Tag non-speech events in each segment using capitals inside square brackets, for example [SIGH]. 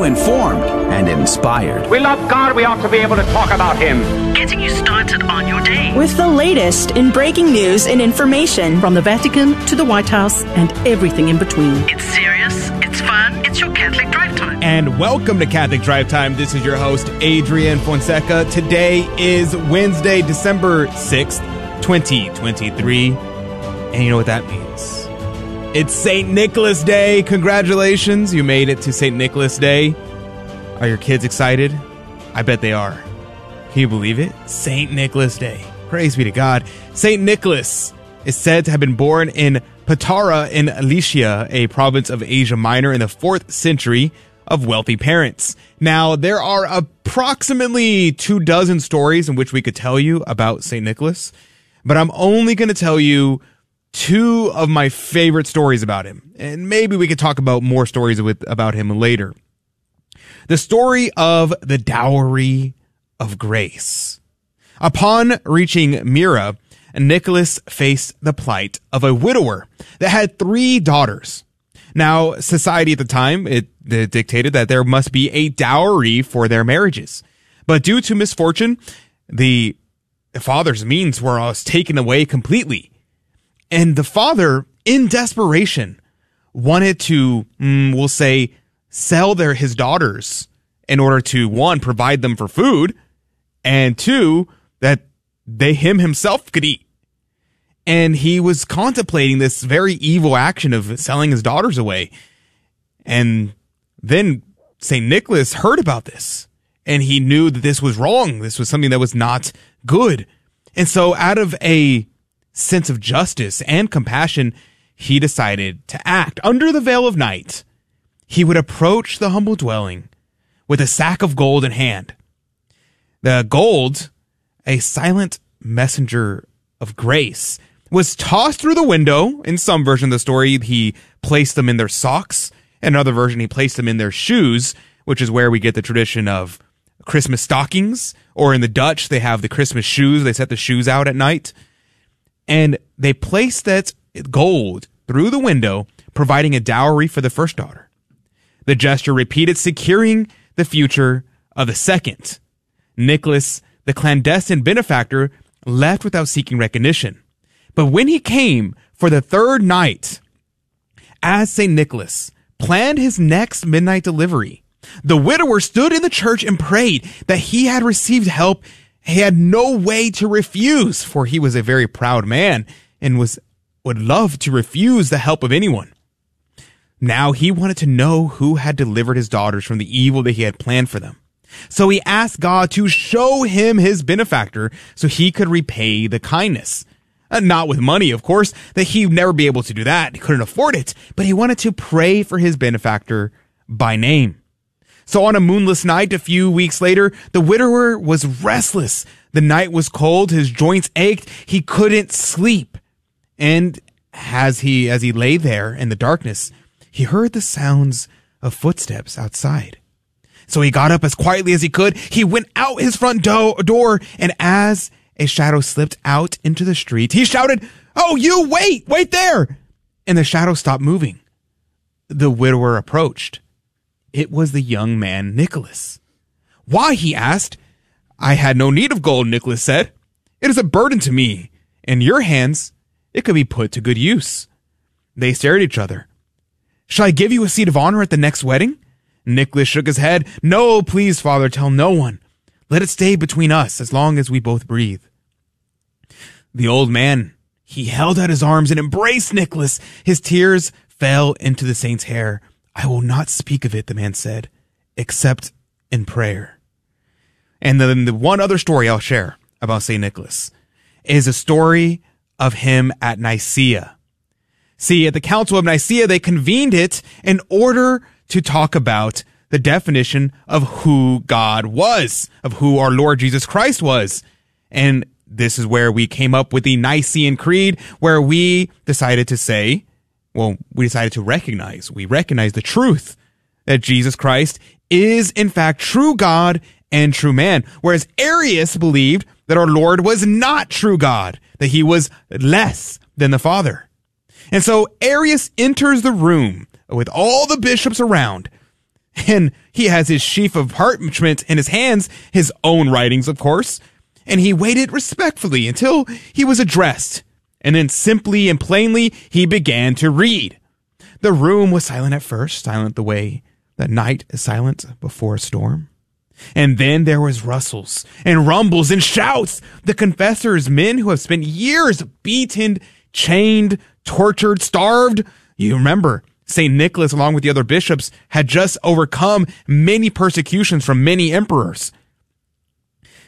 you informed and inspired. We love God, we ought to be able to talk about Him. Getting you started on your day. With the latest in breaking news and information from the Vatican to the White House and everything in between. It's serious, it's fun, it's your Catholic Drive Time. And welcome to Catholic Drive Time. This is your host, Adrian Fonseca. Today is Wednesday, December 6th, 2023. And you know what that means? It's St. Nicholas Day. Congratulations, you made it to St. Nicholas Day. Are your kids excited? I bet they are. Can you believe it? St. Nicholas Day. Praise be to God. St. Nicholas is said to have been born in Patara in Lycia, a province of Asia Minor, in the 4th century of wealthy parents. Now, there are approximately two dozen stories in which we could tell you about St. Nicholas, but I'm only going to tell you two of my favorite stories about him. And maybe we could talk about more stories with, about him later. The story of the dowry of grace. Upon reaching Myra, Nicholas faced the plight of a widower that had three daughters. Now, society at the time, it, it dictated that there must be a dowry for their marriages. But due to misfortune, the father's means were uh, taken away completely. And the father, in desperation, wanted to, mm, we'll say, sell their his daughters in order to one provide them for food, and two that they him himself could eat. And he was contemplating this very evil action of selling his daughters away. And then St. Nicholas heard about this and he knew that this was wrong. This was something that was not good. And so out of a sense of justice and compassion, he decided to act. Under the veil of night, he would approach the humble dwelling with a sack of gold in hand. The gold, a silent messenger of grace, was tossed through the window. In some version of the story, he placed them in their socks. In another version, he placed them in their shoes, which is where we get the tradition of Christmas stockings. Or in the Dutch, they have the Christmas shoes. They set the shoes out at night and they placed that gold through the window, providing a dowry for the first daughter. The gesture repeated, securing the future of the second. Nicholas, the clandestine benefactor, left without seeking recognition. But when he came for the third night, as St. Nicholas planned his next midnight delivery, the widower stood in the church and prayed that he had received help he had no way to refuse, for he was a very proud man and was would love to refuse the help of anyone. Now he wanted to know who had delivered his daughters from the evil that he had planned for them. So he asked God to show him his benefactor so he could repay the kindness. Uh, not with money, of course, that he'd never be able to do that. He couldn't afford it, but he wanted to pray for his benefactor by name. So on a moonless night, a few weeks later, the widower was restless. The night was cold. His joints ached. He couldn't sleep. And as he, as he lay there in the darkness, he heard the sounds of footsteps outside. So he got up as quietly as he could. He went out his front do- door, and as a shadow slipped out into the street, he shouted, Oh, you wait, wait there! And the shadow stopped moving. The widower approached. It was the young man, Nicholas. Why, he asked. I had no need of gold, Nicholas said. It is a burden to me. In your hands, it could be put to good use. They stared at each other. Shall I give you a seat of honor at the next wedding? Nicholas shook his head. No, please, father, tell no one. Let it stay between us as long as we both breathe. The old man, he held out his arms and embraced Nicholas. His tears fell into the saint's hair. I will not speak of it, the man said, except in prayer. And then the one other story I'll share about St. Nicholas is a story of him at Nicaea. See, at the Council of Nicaea, they convened it in order to talk about the definition of who God was, of who our Lord Jesus Christ was. And this is where we came up with the Nicene Creed, where we decided to say well, we decided to recognize, we recognize the truth that Jesus Christ is in fact true God and true man. Whereas Arius believed that our Lord was not true God, that he was less than the Father. And so Arius enters the room with all the bishops around, And he has his sheaf of parchment in his hands, his own writings, of course. And he waited respectfully until he was addressed. And then simply and plainly, he began to read. The room was silent at first, silent the way that night is silent before a storm. And then there was rustles and rumbles and shouts. The confessors, men who have spent years beaten, chained, tortured, starved. You remember, St. Nicholas, along with the other bishops, had just overcome many persecutions from many emperors.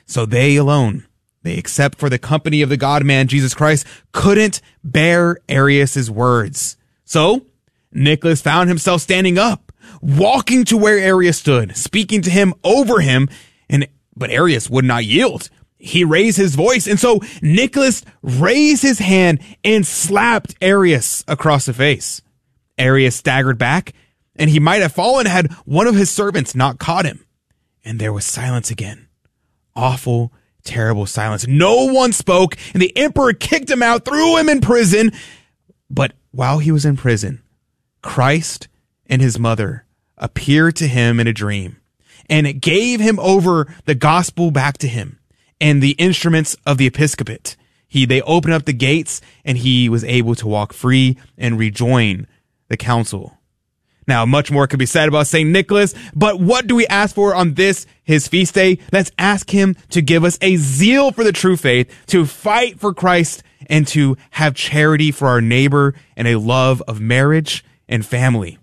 So they alone, they except for the company of the God man Jesus Christ, couldn't bear Arius's words. So Nicholas found himself standing up, walking to where Arius stood, speaking to him over him, and but Arius would not yield. He raised his voice, and so Nicholas raised his hand and slapped Arius across the face. Arius staggered back, and he might have fallen had one of his servants not caught him. And there was silence again. Awful, terrible silence. No one spoke, and the emperor kicked him out, threw him in prison. But while he was in prison, Christ and his mother appeared to him in a dream and it gave him over the gospel back to him and the instruments of the episcopate. He, they opened up the gates and he was able to walk free and rejoin the council. Now, much more could be said about St. Nicholas, but what do we ask for on this, his feast day? Let's ask him to give us a zeal for the true faith, to fight for Christ, and to have charity for our neighbor and a love of marriage and family.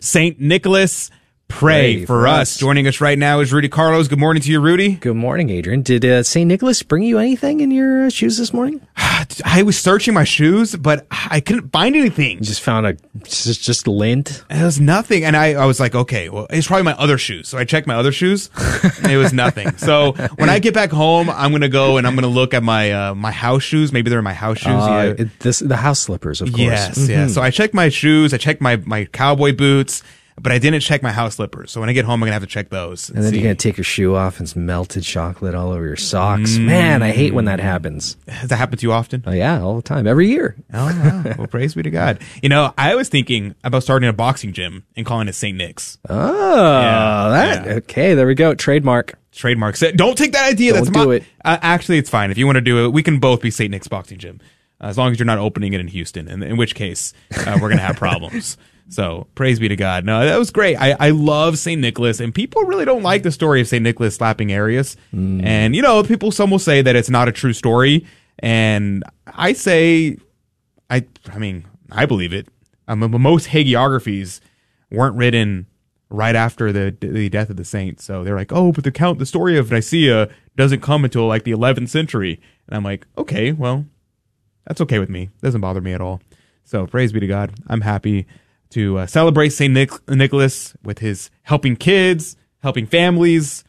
St. Nicholas, pray, Pray for, for us. us. Joining us right now is Rudy Carlos. Good morning to you, Rudy. Good morning, Adrian. Did uh, St. Nicholas bring you anything in your uh, shoes this morning? [SIGHS] I was searching my shoes, but I couldn't find anything. You just found a just, just lint. It was nothing. And I, I was like, okay, well, it's probably my other shoes. So I checked my other shoes. and it was [LAUGHS] nothing. So when I get back home, I'm going to go and I'm going to look at my, uh, my house shoes. Maybe they're in my house shoes. Uh, yeah. it- this the house slippers, of course. Yes, yeah. Mhm. So I checked my shoes. I checked my, my cowboy boots, but I didn't check my house slippers. So when I get home, I'm going to have to check those. And then see. you're gonna take your shoe off and it's melted chocolate all over your socks. Man, I hate when that happens. Has that happened to you often? Oh yeah, all the time, every year. Oh, wow. well, praise be to God. You know, I was thinking about starting a boxing gym and calling it St. Nick's. Oh, Yeah, that yeah. okay. There we go. Trademark. trademark. So don't take that idea. Don't That's do my, it. Uh, actually, it's fine if you want to do it. We can both be St. Nick's Boxing Gym, uh, as long as you're not opening it in Houston. In, in which case, uh, we're gonna have problems. [LAUGHS] So praise be to God. No, that was great. I, I love St. Nicholas, and people really don't like the story of St. Nicholas slapping Arius. Mm. And you know, people some will say that it's not a true story, and I say, I I mean, I believe it. Um, most hagiographies weren't written right after the the death of the saint. So they're like, oh, but the count the story of Nicaea doesn't come until like the 11th century. And I'm like, okay, well, that's okay with me. It Doesn't bother me at all. So praise be to God. I'm happy to uh, celebrate Saint Nic- Nicholas with his helping kids, helping families,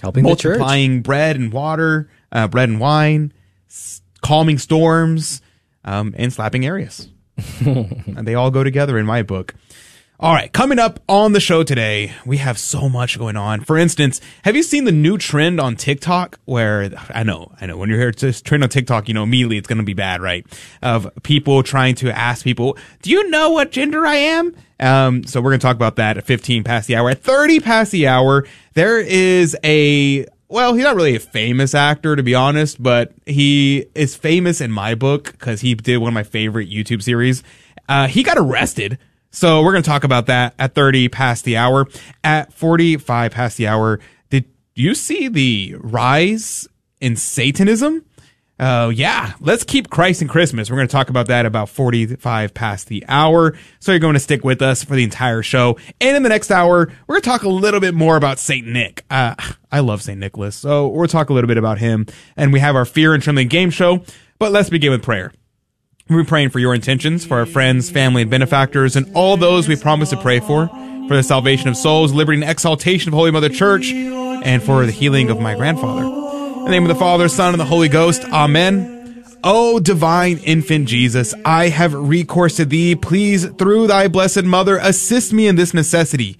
Helping multiplying bread and water, uh, bread and wine, s- calming storms, um, and slapping Arius. [LAUGHS] and they all go together in my book. All right, coming up on the show today, we have so much going on. For instance, have you seen the new trend on TikTok where I know, I know when you're here to trend on TikTok, you know immediately it's going to be bad, right? Of people trying to ask people, "Do you know what gender I am?" Um, so we're going to talk about that at 15 past the hour. At 30 past the hour, there is a well, he's not really a famous actor to be honest, but he is famous in my book because he did one of my favorite YouTube series. Uh, he got arrested. So we're going to talk about that at 30 past the hour. At 45 past the hour, did you see the rise in Satanism? Oh, yeah. Let's keep Christ in Christmas. We're going to talk about that about 45 past the hour. So you're going to stick with us for the entire show. And in the next hour, we're going to talk a little bit more about St. Nick. Uh, I love St. Nicholas. So we'll talk a little bit about him. And we have our Fear and Trembling game show. But let's begin with prayer. We're praying for your intentions, for our friends, family, and benefactors, and all those we promise to pray for, for the salvation of souls, liberty, and exaltation of Holy Mother Church, and for the healing of my grandfather. In the name of the Father, Son, and the Holy Ghost. Amen. O divine infant Jesus, I have recourse to thee. Please, through thy blessed mother, assist me in this necessity.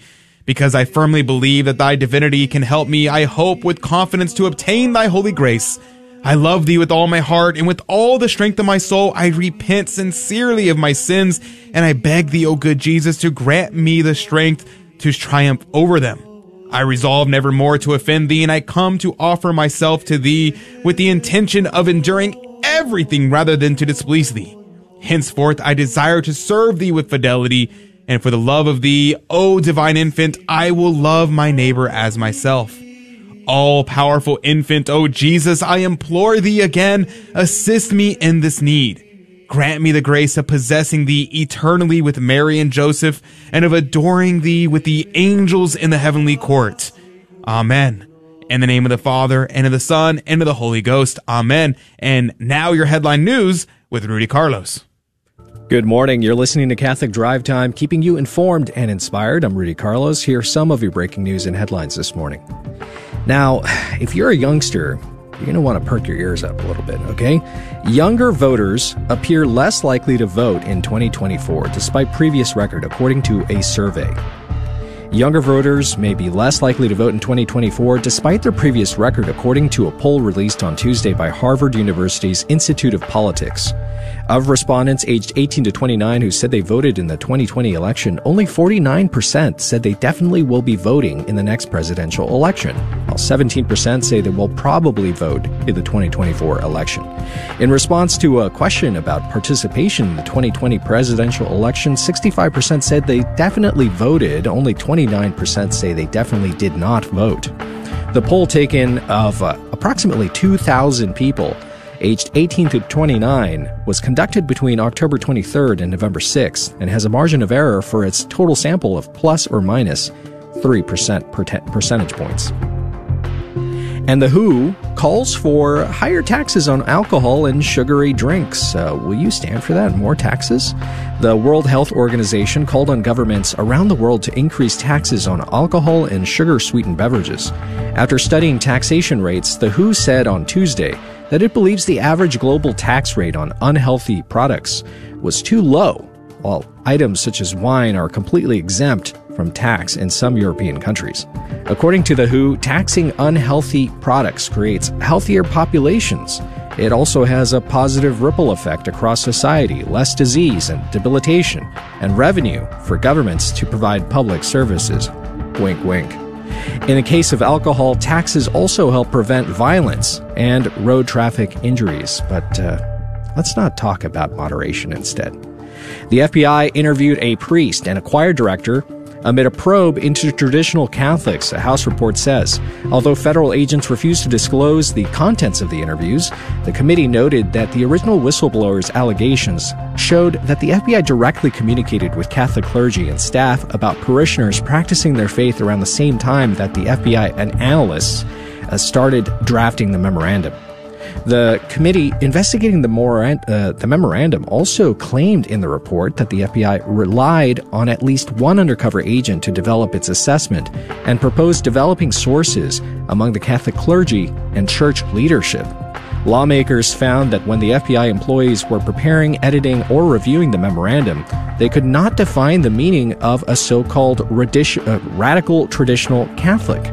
Because I firmly believe that thy divinity can help me, I hope with confidence to obtain thy holy grace. I love thee with all my heart, and with all the strength of my soul, I repent sincerely of my sins, and I beg thee, O good Jesus, to grant me the strength to triumph over them. I resolve never more to offend thee, and I come to offer myself to thee with the intention of enduring everything rather than to displease thee. Henceforth, I desire to serve thee with fidelity, and for the love of thee, O divine infant, I will love my neighbor as myself. All powerful infant, O Jesus, I implore thee again, assist me in this need. Grant me the grace of possessing thee eternally with Mary and Joseph, and of adoring thee with the angels in the heavenly court. Amen. In the name of the Father, and of the Son, and of the Holy Ghost. Amen. And now your headline news with Rudy Carlos. Good morning. You're listening to Catholic Drive Time, keeping you informed and inspired. I'm Rudy Carlos. Here are some of your breaking news and headlines this morning. Now, [SIGHS] if you're a youngster, you're going to want to perk your ears up a little bit, okay? Younger voters appear less likely to vote in 2024 despite previous record, according to a survey. Younger voters may be less likely to vote in 2024 despite their previous record, according to a poll released on Tuesday by Harvard University's Institute of Politics. Of respondents aged 18 to 29 who said they voted in the 2020 election, only 49% said they definitely will be voting in the next presidential election, while 17% say they will probably vote in the 2024 election. In response to a question about participation in the 2020 presidential election, 65% said they definitely voted, only 29% say they definitely did not vote. The poll taken of uh, approximately 2,000 people aged 18 to 29, was conducted between October 23rd and November 6th and has a margin of error for its total sample of plus or minus 3% per te- percentage points. And the WHO calls for higher taxes on alcohol and sugary drinks. Uh, will you stand for that? More taxes? The World Health Organization called on governments around the world to increase taxes on alcohol and sugar sweetened beverages. After studying taxation rates, the WHO said on Tuesday that it believes the average global tax rate on unhealthy products was too low, while items such as wine are completely exempt from tax in some European countries. According to the WHO, taxing unhealthy products creates healthier populations. It also has a positive ripple effect across society, less disease and debilitation, and revenue for governments to provide public services. Wink, wink. In the case of alcohol, taxes also help prevent violence and road traffic injuries. But uh, let's not talk about moderation instead. The FBI interviewed a priest and a choir director amid a probe into traditional Catholics, a House report says. Although federal agents refused to disclose the contents of the interviews, the committee noted that the original whistleblower's allegations showed that the FBI directly communicated with Catholic clergy and staff about parishioners practicing their faith around the same time that the FBI and analysts uh, started drafting the memorandum. The committee investigating the, memorand- uh, the, memorandum also claimed in the report that the FBI relied on at least one undercover agent to develop its assessment and proposed developing sources among the Catholic clergy and church leadership. Lawmakers found that when the FBI employees were preparing, editing, or reviewing the memorandum, they could not define the meaning of a so called uh, radical traditional Catholic,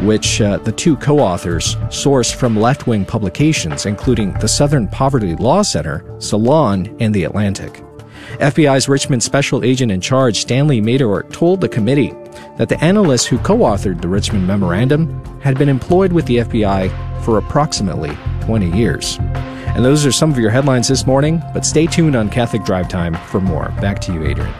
which uh, the two co authors sourced from left wing publications, including the Southern Poverty Law Center, Salon, and The Atlantic. FBI's Richmond special agent in charge, Stanley Meador, told the committee that the analysts who co authored the Richmond memorandum had been employed with the FBI for approximately 20 years. And those are some of your headlines this morning, but stay tuned on Catholic Drive Time for more. Back to you, Adrian.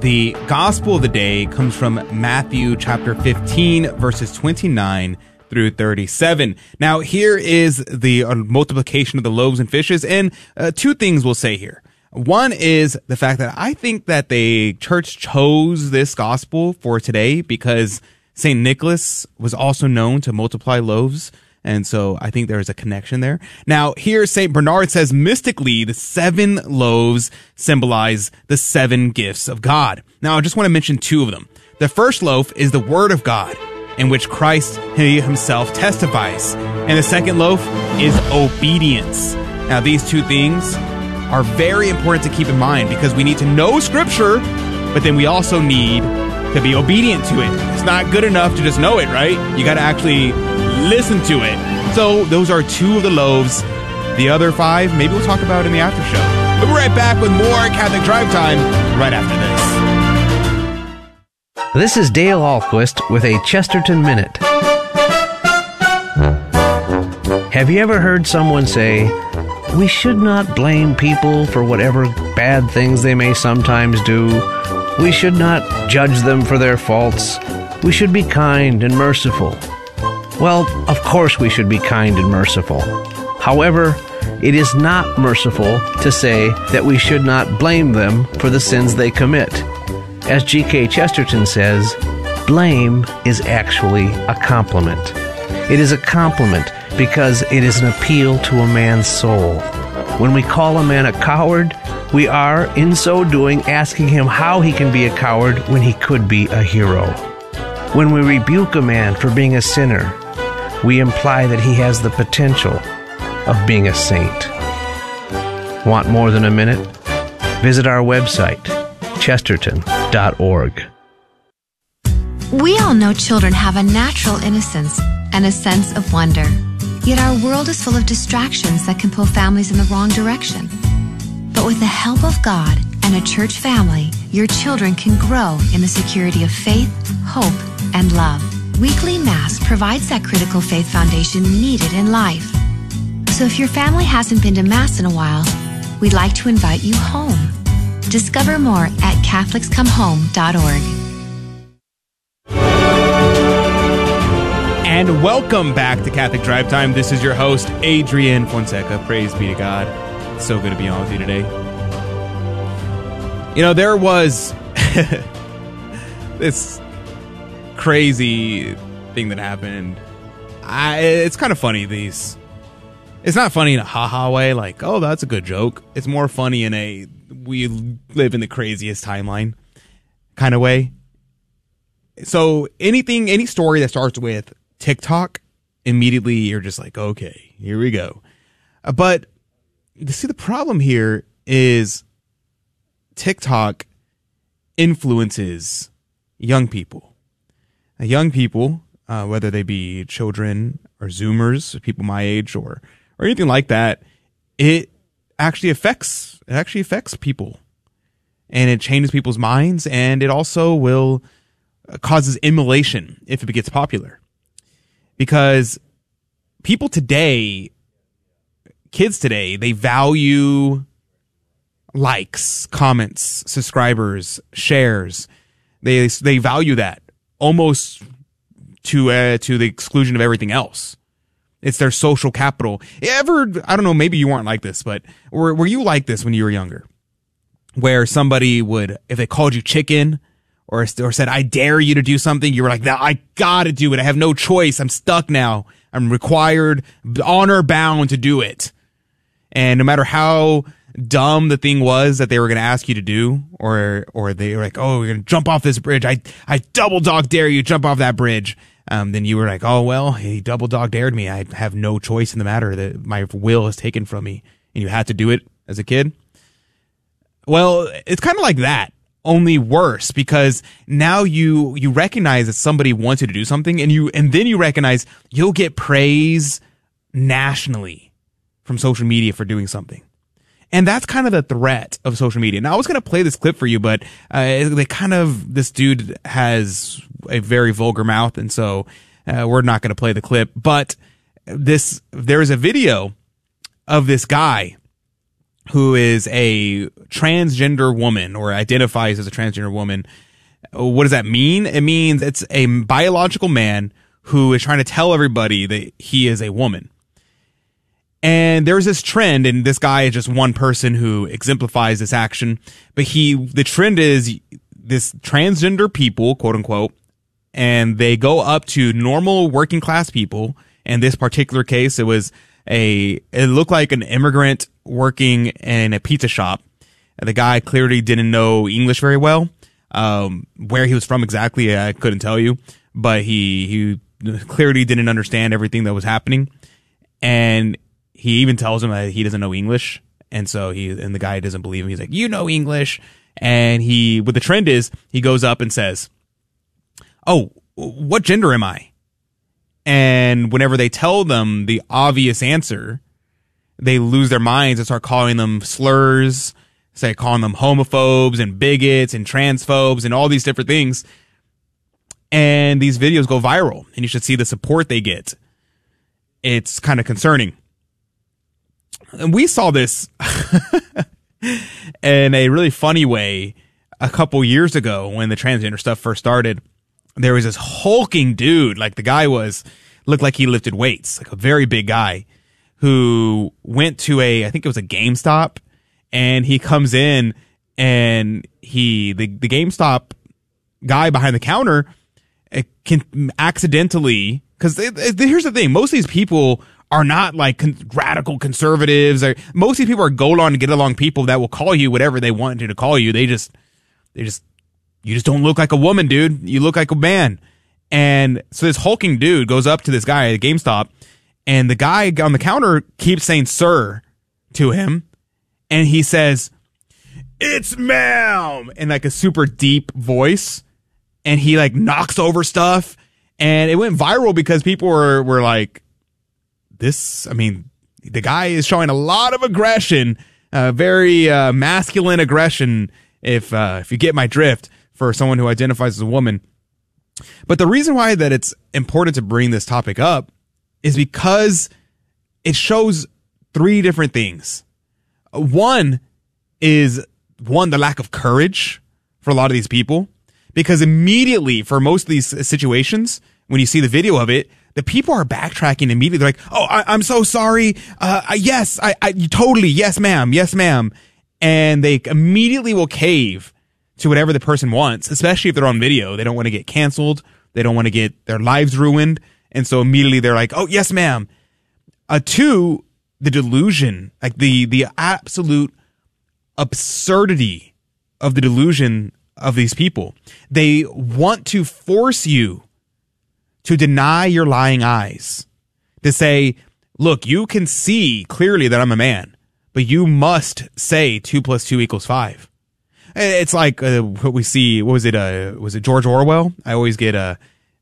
The gospel of the day comes from Matthew chapter 15, verses 29 through 37. Now, here is the uh, multiplication of the loaves and fishes, and uh, two things we'll say here. One is the fact that I think that the church chose this gospel for today because St. Nicholas was also known to multiply loaves. And so I think there is a connection there. Now, here St. Bernard says mystically the seven loaves symbolize the seven gifts of God. Now, I just want to mention two of them. The first loaf is the word of God in which Christ himself testifies. And the second loaf is obedience. Now, these two things are very important to keep in mind because we need to know scripture, but then we also need to be obedient to it. It's not good enough to just know it, right? You got to actually listen to it. So those are two of the loaves. The other five, maybe we'll talk about in the after show. We'll be right back with more Catholic Drive Time right after this. This is Dale Ahlquist with a Chesterton Minute. Have you ever heard someone say, We should not blame people for whatever bad things they may sometimes do? We should not judge them for their faults. We should be kind and merciful. Well, of course we should be kind and merciful. However, it is not merciful to say that we should not blame them for the sins they commit. As G.K. Chesterton says, blame is actually a compliment. It is a compliment because it is an appeal to a man's soul. When we call a man a coward, we are, in so doing, asking him how he can be a coward when he could be a hero. When we rebuke a man for being a sinner, we imply that he has the potential of being a saint. Want more than a minute? Visit our website, chesterton.org. We all know children have a natural innocence and a sense of wonder. Yet our world is full of distractions that can pull families in the wrong direction. But with the help of God and a church family, your children can grow in the security of faith, hope, and love. Weekly Mass provides that critical faith foundation needed in life. So if your family hasn't been to Mass in a while, we'd like to invite you home. Discover more at CatholicsComeHome.org. And welcome back to Catholic Drive Time. This is your host, Adrian Fonseca. Praise be to God. It's so good to be on with you today. You know, there was [LAUGHS] this crazy thing that happened. I, it's kind of funny, these. It's not funny in a haha way, like, oh, that's a good joke. It's more funny in a we live in the craziest timeline kind of way. So anything, any story that starts with TikTok, immediately you're just like, okay, here we go. Uh, but see, the problem here is TikTok influences young people. Now, young people, uh, whether they be children or Zoomers, people my age, or or anything like that, it actually affects it actually affects people, and it changes people's minds, and it also will uh, causes immolation if it gets popular, because people today, kids today, they value likes, comments, subscribers, shares. They they value that almost to uh, to the exclusion of everything else. It's their social capital. Ever, I don't know, maybe you weren't like this, but were, were you like this when you were younger? Where somebody would, if they called you chicken or, or said, I dare you to do something, you were like, I gotta do it. I have no choice. I'm stuck now. I'm required, honor bound to do it. And no matter how dumb the thing was that they were going to ask you to do, or, or they were like, oh, we're going to jump off this bridge. I, I double dog dare you jump off that bridge um, then you were like, oh, well, he double dog dared me. I have no choice in the matter that my will is taken from me. And you had to do it as a kid. Well, it's kind of like that, only worse because now you, you recognize that somebody wants you to do something and you, and then you recognize you'll get praise nationally from social media for doing something. And that's kind of the threat of social media. Now I was going to play this clip for you, but uh, they kind of this dude has a very vulgar mouth, and so uh, we're not going to play the clip. But this there is a video of this guy who is a transgender woman or identifies as a transgender woman. What does that mean? It means it's a biological man who is trying to tell everybody that he is a woman. And there's this trend, and this guy is just one person who exemplifies this action. But he, the trend is this transgender people, quote unquote, and they go up to normal working class people. In this particular case, it was a, it looked like an immigrant working in a pizza shop. The guy clearly didn't know English very well. Um, where he was from exactly, I couldn't tell you, but he, he clearly didn't understand everything that was happening. And he even tells him that he doesn't know English. And so he, and the guy doesn't believe him. He's like, you know English. And he, what the trend is, he goes up and says, Oh, what gender am I? And whenever they tell them the obvious answer, they lose their minds and start calling them slurs, say calling them homophobes and bigots and transphobes and all these different things. and these videos go viral and you should see the support they get. It's kind of concerning. And we saw this [LAUGHS] in a really funny way a couple years ago when the transgender stuff first started. There was this hulking dude, like the guy was looked like he lifted weights, like a very big guy who went to a I think it was a GameStop and he comes in and he the the GameStop guy behind the counter uh, can accidentally because here's the thing most of these people are not like con- radical conservatives or most of these people are go along to get along people that will call you whatever they want you to call you they just they just you just don't look like a woman dude. You look like a man. And so this hulking dude goes up to this guy at GameStop and the guy on the counter keeps saying sir to him and he says it's ma'am in like a super deep voice. And he like knocks over stuff. And it went viral because people were were like this i mean the guy is showing a lot of aggression uh, very uh, masculine aggression if uh, if you get my drift for someone who identifies as a woman. But the reason why that it's important to bring this topic up is because it shows three different things. One is one the lack of courage for a lot of these people because immediately for most of these situations when you see the video of it the people are backtracking immediately. They're like oh I, am so sorry. Uh, yes I, I totally yes ma'am yes ma'am. And they immediately will cave to whatever the person wants especially if they're on video they don't want to get canceled they don't want to get their lives ruined and so immediately they're like oh yes ma'am uh, two the delusion like the the absolute absurdity of the delusion of these people. They want to force you to deny your lying eyes, to say, look, you can see clearly that I'm a man, but you must say two plus two equals five. It's like uh, what we see. What was it? Uh, was it George Orwell? I always get uh,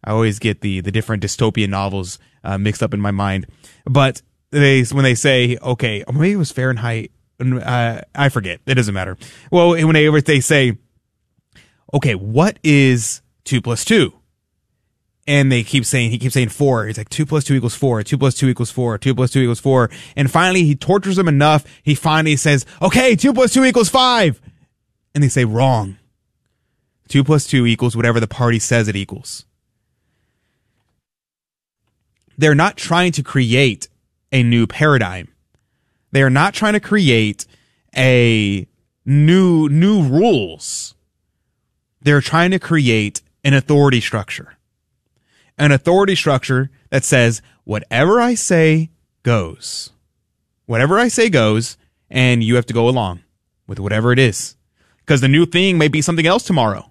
I always get the the different dystopian novels uh, mixed up in my mind. But they when they say, okay, maybe it was Fahrenheit uh, I forget. It doesn't matter. Well, whenever they say, okay, what is two plus two? And they keep saying, he keeps saying four. He's like, two plus two equals four. Two plus two equals four. Two plus two equals four. And finally, he tortures them enough. He finally says, okay, two plus two equals five. And they say, wrong. Two plus two equals whatever the party says it equals. They're not trying to create a new paradigm. They are not trying to create a new new rules. They're trying to create an authority structure. An authority structure that says whatever I say goes. Whatever I say goes and you have to go along with whatever it is. Because the new thing may be something else tomorrow.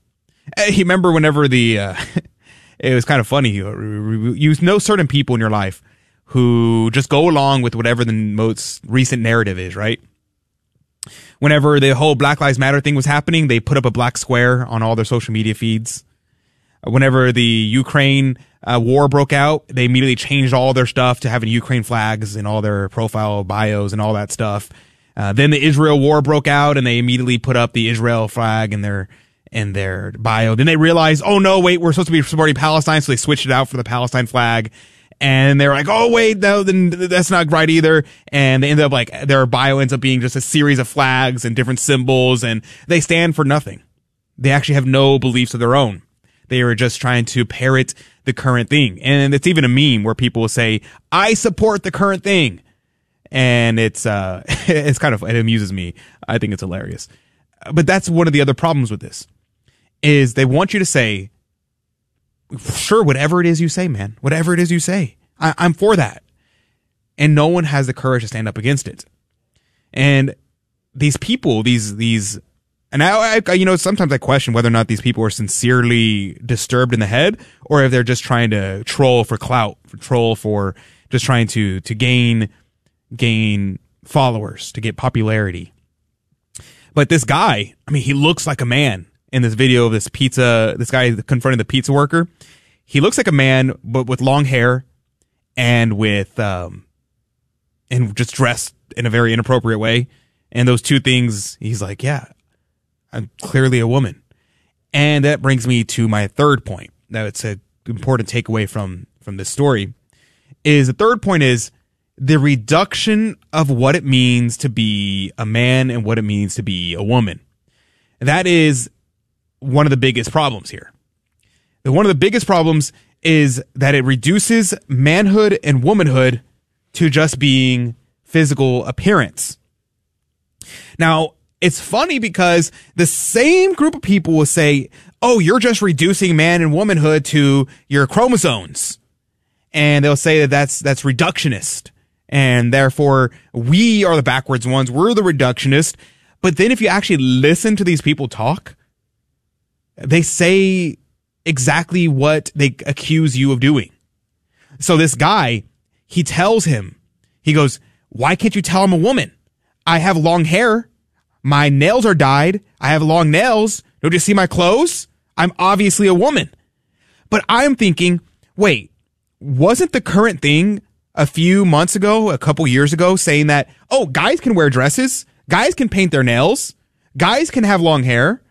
You remember whenever the, uh, [LAUGHS] it was kind of funny. You, you know certain people in your life who just go along with whatever the most recent narrative is, right? Whenever the whole Black Lives Matter thing was happening, they put up a black square on all their social media feeds. Whenever the Ukraine uh, war broke out, they immediately changed all their stuff to having Ukraine flags and all their profile bios and all that stuff. Uh, then the Israel war broke out and they immediately put up the Israel flag in their in their bio. Then they realized, oh no, wait, we're supposed to be supporting Palestine, so they switched it out for the Palestine flag and they're like, oh wait, no, then that's not right either. And they end up like their bio ends up being just a series of flags and different symbols, and they stand for nothing. They actually have no beliefs of their own. They are just trying to parrot the current thing. And it's even a meme where people will say, I support the current thing. And it's, uh, [LAUGHS] it's kind of, it amuses me. I think it's hilarious. But that's one of the other problems with this is they want you to say, sure, whatever it is you say, man, whatever it is you say, I, I'm for that. And no one has the courage to stand up against it. And these people, these, these, and I, I, you know, sometimes I question whether or not these people are sincerely disturbed in the head or if they're just trying to troll for clout, for troll for just trying to, to gain, gain followers, to get popularity. But this guy, I mean, he looks like a man in this video of this pizza, this guy confronting the pizza worker. He looks like a man, but with long hair and with, um, and just dressed in a very inappropriate way. And those two things, he's like, yeah, I'm clearly a woman. And that brings me to my third point. Now, it's a important takeaway from from this story is the third point is the reduction of what it means to be a man and what it means to be a woman. That is one of the biggest problems here. One of the biggest problems is that it reduces manhood and womanhood to just being physical appearance. Now, it's funny because the same group of people will say, Oh, you're just reducing man and womanhood to your chromosomes. And they'll say that that's, that's reductionist. And therefore we are the backwards ones. We're the reductionist. But then if you actually listen to these people talk, they say exactly what they accuse you of doing. So this guy, he tells him, he goes, why can't you tell I'm a woman? I have long hair. My nails are dyed. I have long nails. Don't you see my clothes? I'm obviously a woman. But I'm thinking, wait, wasn't the current thing a few months ago, a couple years ago, saying that, oh, guys can wear dresses, guys can paint their nails, guys can have long hair.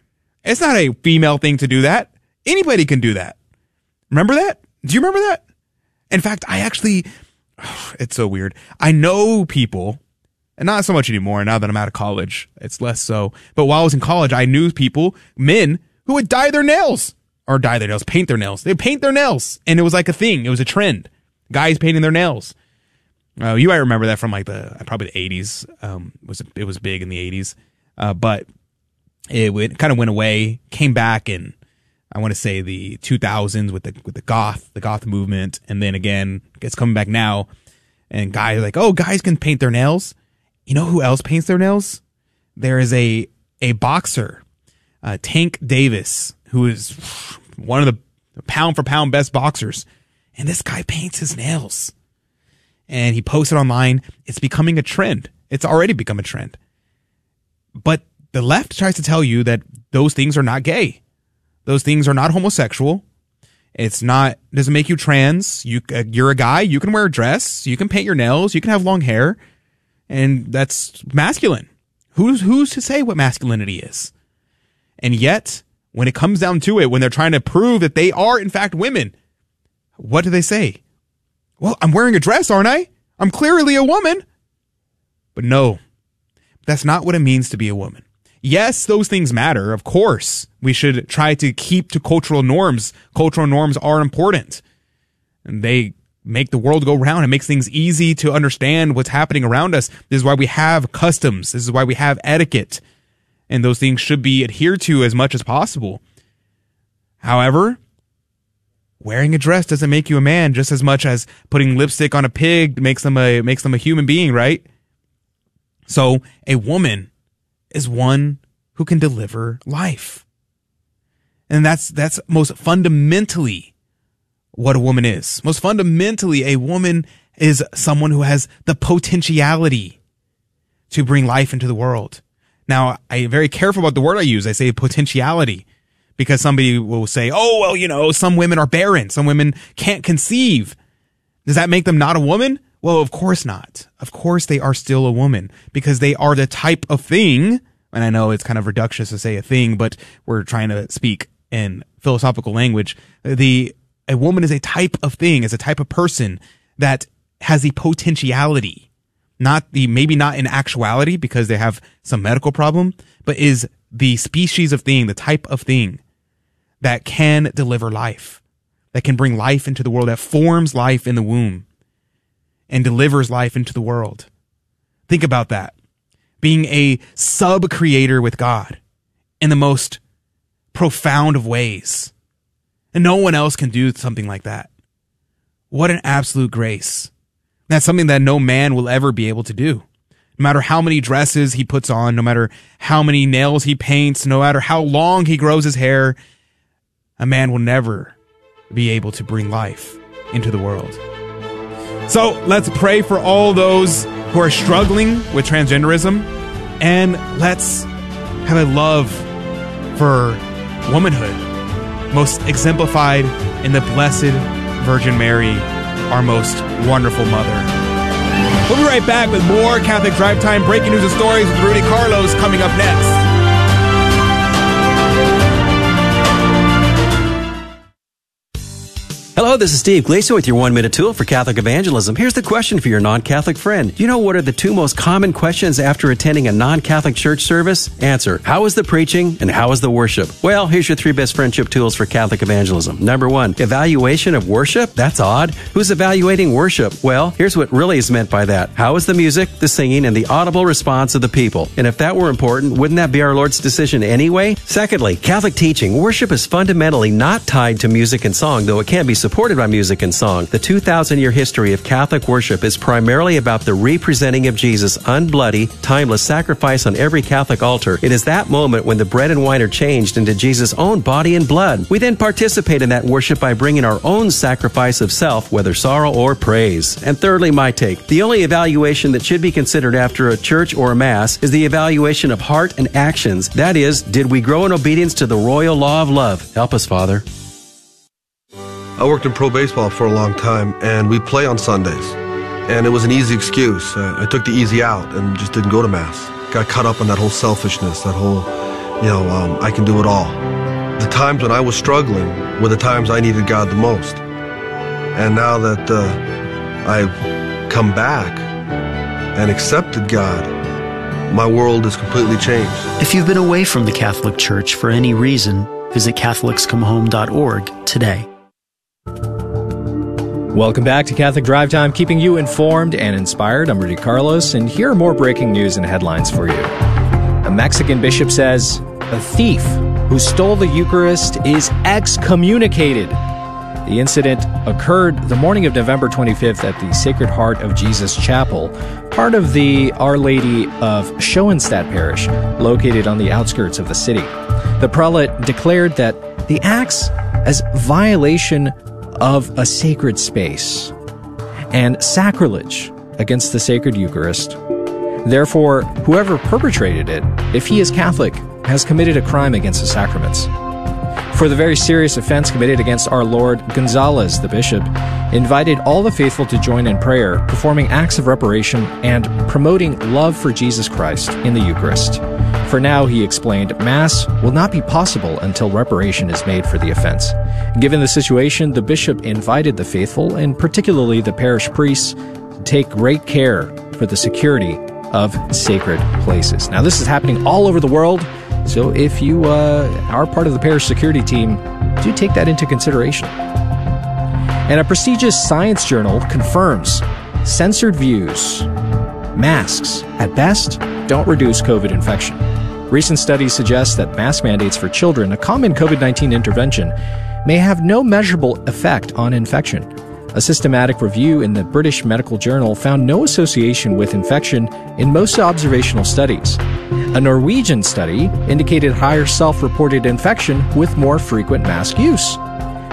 It's not a female thing to do that. Anybody can do that. Remember that? Do you remember that? In fact, I actually, [SIGHS] it's so weird. I know people and not so much anymore now that I'm out of college. It's less so. But while I was in college, I knew people, men, who would dye their nails or dye their nails, paint their nails. They paint their nails. And it was like a thing. It was a trend. Guys painting their nails. Uh, you might remember that from like the, probably the 80s. Um, was, it was big in the 80s. Uh, but it, kind of went away, came back in, I want to say the 2000s with the, with the goth, the goth movement. And then again, it's coming back now. And guys are like, oh, guys can paint their nails you know who else paints their nails? There is a a boxer, uh, Tank Davis, who is one of the pound for pound best boxers, and this guy paints his nails. And he posted online. It's becoming a trend. It's already become a trend. But the left tries to tell you that those things are not gay. Those things are not homosexual. It's not doesn't make you trans. You uh, you're a guy. You can wear a dress. You can paint your nails. You can have long hair and that's masculine. Who's who's to say what masculinity is? And yet, when it comes down to it, when they're trying to prove that they are in fact women, what do they say? Well, I'm wearing a dress, aren't I? I'm clearly a woman. But no, that's not what it means to be a woman. Yes, those things matter. Of course, we should try to keep to cultural norms. Cultural norms are important and they make the world go round. It makes things easy to understand what's happening around us. This is why we have customs. This is why we have etiquette. And those things should be adhered to as much as possible. However, wearing a dress doesn't make you a man just as much as putting lipstick on a pig makes them a makes them a human being, right? So, a woman is one who can deliver life. And that's that's most fundamentally what a woman is. Most fundamentally, a woman is someone who has the potentiality to bring life into the world. Now, I'm very careful about the word I use. I say potentiality because somebody will say, oh, well, you know, some women are barren. Some women can't conceive. Does that make them not a woman? Well, of course not. Of course they are still a woman because they are the type of thing. And I know it's kind of reductious to say a thing, but we're trying to speak in philosophical language. The a woman is a type of thing, is a type of person that has the potentiality, not the, maybe not in actuality because they have some medical problem, but is the species of thing, the type of thing that can deliver life, that can bring life into the world, that forms life in the womb and delivers life into the world. Think about that. Being a sub creator with God in the most profound of ways and no one else can do something like that. What an absolute grace. That's something that no man will ever be able to do. No matter how many dresses he puts on, no matter how many nails he paints, no matter how long he grows his hair, a man will never be able to bring life into the world. So let's pray for all those who are struggling with transgenderism and let's have a love for womanhood most exemplified in the Blessed Virgin Mary, our most wonderful mother. We'll be right back with more Catholic Drive Time breaking news and stories with Rudy Carlos coming up next. Hello, this is Steve Gleason with your one minute tool for Catholic evangelism. Here's the question for your non Catholic friend. You know what are the two most common questions after attending a non Catholic church service? Answer How was the preaching and how was the worship? Well, here's your three best friendship tools for Catholic evangelism. Number one, evaluation of worship? That's odd. Who's evaluating worship? Well, here's what really is meant by that. How is the music, the singing, and the audible response of the people? And if that were important, wouldn't that be our Lord's decision anyway? Secondly, Catholic teaching. Worship is fundamentally not tied to music and song, though it can be supported by music and song. The 2,000 year history of Catholic worship is primarily about the representing of Jesus' unbloody, timeless sacrifice on every Catholic altar. It is that moment when the bread and wine are changed into Jesus' own body and blood. We then participate in that worship by bringing our own sacrifice of self, whether sorrow or praise. And thirdly, my take. The only evaluation that should be considered after a church or a mass is the evaluation of heart and actions. That is, did we grow in obedience to the royal law of love? Help us, Father. I worked in pro baseball for a long time, and we play on Sundays. And it was an easy excuse. I, I took the easy out and just didn't go to Mass. Got caught up in that whole selfishness, that whole, you know, um, I can do it all. The times when I was struggling were the times I needed God the most. And now that uh, I've come back and accepted God, my world has completely changed. If you've been away from the Catholic Church for any reason, visit CatholicsComeHome.org today. Welcome back to Catholic Drive Time, keeping you informed and inspired. I'm Rudy Carlos, and here are more breaking news and headlines for you. A Mexican bishop says a thief who stole the Eucharist is excommunicated. The incident occurred the morning of November 25th at the Sacred Heart of Jesus Chapel, part of the Our Lady of Schoenstatt Parish, located on the outskirts of the city. The prelate declared that the acts as violation of a sacred space and sacrilege against the sacred Eucharist. Therefore, whoever perpetrated it, if he is Catholic, has committed a crime against the sacraments. For the very serious offense committed against our Lord, Gonzalez, the bishop, invited all the faithful to join in prayer, performing acts of reparation and promoting love for Jesus Christ in the Eucharist. For now, he explained, Mass will not be possible until reparation is made for the offense. Given the situation, the bishop invited the faithful, and particularly the parish priests, to take great care for the security of sacred places. Now, this is happening all over the world, so if you uh, are part of the parish security team, do take that into consideration. And a prestigious science journal confirms censored views, masks, at best, don't reduce COVID infection. Recent studies suggest that mask mandates for children, a common COVID 19 intervention, may have no measurable effect on infection. A systematic review in the British Medical Journal found no association with infection in most observational studies. A Norwegian study indicated higher self reported infection with more frequent mask use.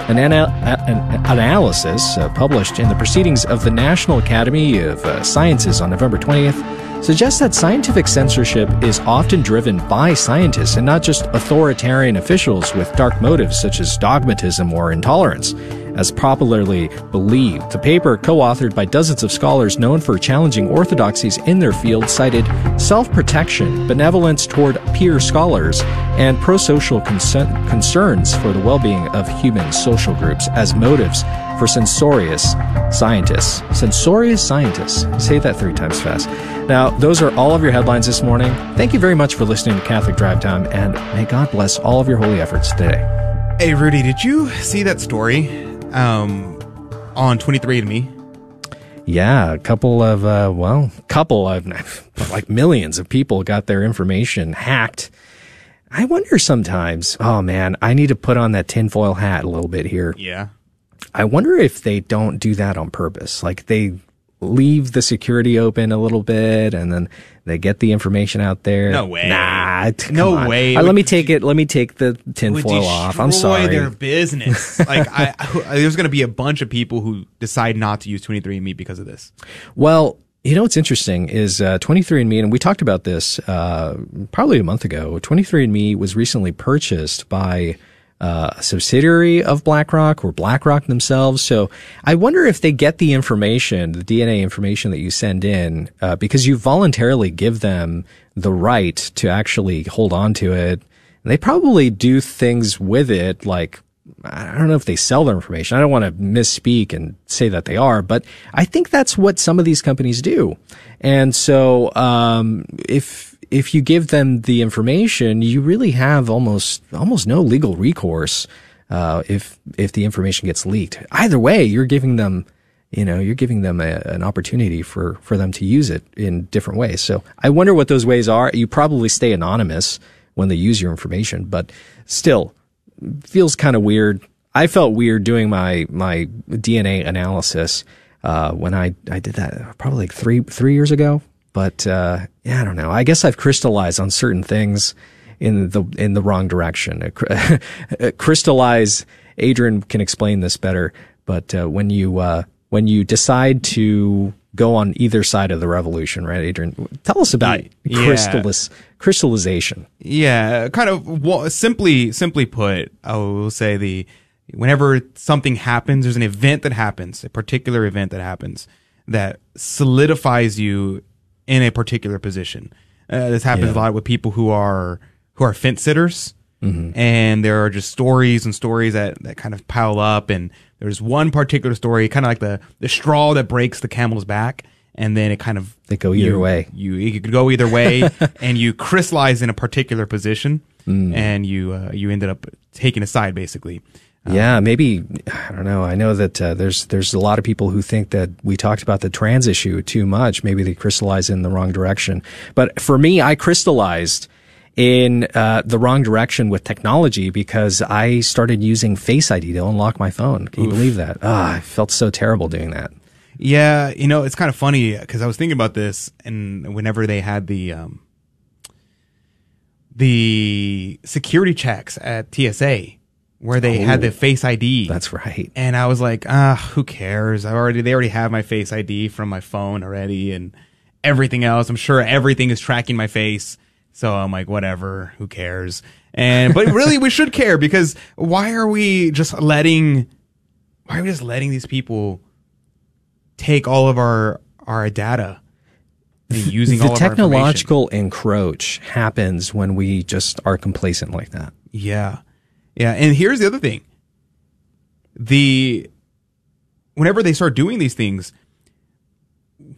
An, an analysis uh, published in the Proceedings of the National Academy of uh, Sciences on November 20th suggests that scientific censorship is often driven by scientists and not just authoritarian officials with dark motives such as dogmatism or intolerance as popularly believed. The paper, co authored by dozens of scholars known for challenging orthodoxies in their field, cited self protection, benevolence toward peer scholars, and pro social concern- concerns for the well being of human social groups as motives for censorious scientists. Censorious scientists. Say that three times fast. Now, those are all of your headlines this morning. Thank you very much for listening to Catholic Drive Time, and may God bless all of your holy efforts today. Hey, Rudy, did you see that story um, on 23andMe? Yeah, a couple of, uh, well, couple of, [LAUGHS] like millions of people got their information hacked. I wonder sometimes, oh man, I need to put on that tinfoil hat a little bit here. Yeah. I wonder if they don't do that on purpose. Like they leave the security open a little bit and then they get the information out there. No way. Nah, t- No on. way. Uh, let me take it. Let me take the tinfoil off. I'm sorry. their business. [LAUGHS] like, I, I- there's going to be a bunch of people who decide not to use 23andMe because of this. Well, you know what's interesting is uh, 23andMe, and we talked about this uh, probably a month ago. 23andMe was recently purchased by uh, a subsidiary of BlackRock or BlackRock themselves. So I wonder if they get the information, the DNA information that you send in, uh, because you voluntarily give them the right to actually hold on to it. And they probably do things with it like I don't know if they sell their information. I don't want to misspeak and say that they are, but I think that's what some of these companies do. And so, um, if, if you give them the information, you really have almost, almost no legal recourse, uh, if, if the information gets leaked. Either way, you're giving them, you know, you're giving them a, an opportunity for, for them to use it in different ways. So I wonder what those ways are. You probably stay anonymous when they use your information, but still, feels kind of weird. I felt weird doing my my DNA analysis uh, when I I did that probably like three three years ago. But uh, yeah, I don't know. I guess I've crystallized on certain things in the in the wrong direction. [LAUGHS] Crystallize. Adrian can explain this better. But uh, when you uh, when you decide to go on either side of the revolution, right, Adrian? Tell us about yeah. crystallis, crystallization. Yeah, kind of well, simply simply put, I will say the whenever something happens, there's an event that happens, a particular event that happens that solidifies you in a particular position. Uh, this happens Yeah. a lot with people who are who are fence sitters. Mhm. And there are just stories and stories that, that kind of pile up. And there's one particular story, kind of like the, the straw that breaks the camel's back. And then it kind of They go either you- way. You you could go either way, [LAUGHS] and you crystallize in a particular position, Mm. and you uh, you ended up taking a side basically. Yeah, maybe I don't know. I know that uh, there's there's a lot of people who think that we talked about the trans issue too much. Maybe they crystallized in the wrong direction. But for me, I crystallized in uh, the wrong direction with technology because I started using Face ID to unlock my phone. Can you Oof. believe that? Ah, I felt so terrible doing that. Yeah, you know, it's kind of funny because I was thinking about this, and whenever they had the um, the security checks at TSA, where they had Oh. the Face ID. That's right. And I was like, ah, who cares? I already they already have my Face ID from my phone already, and everything else. I'm sure everything is tracking my face. So I'm like, whatever, who cares? And but really, we should care because why are we just letting? Why are we just letting these people take all of our our data? [LAUGHS] Using the all of our technological encroach happens when we just are complacent like that. Yeah. Yeah. And here's the other thing. The whenever they start doing these things,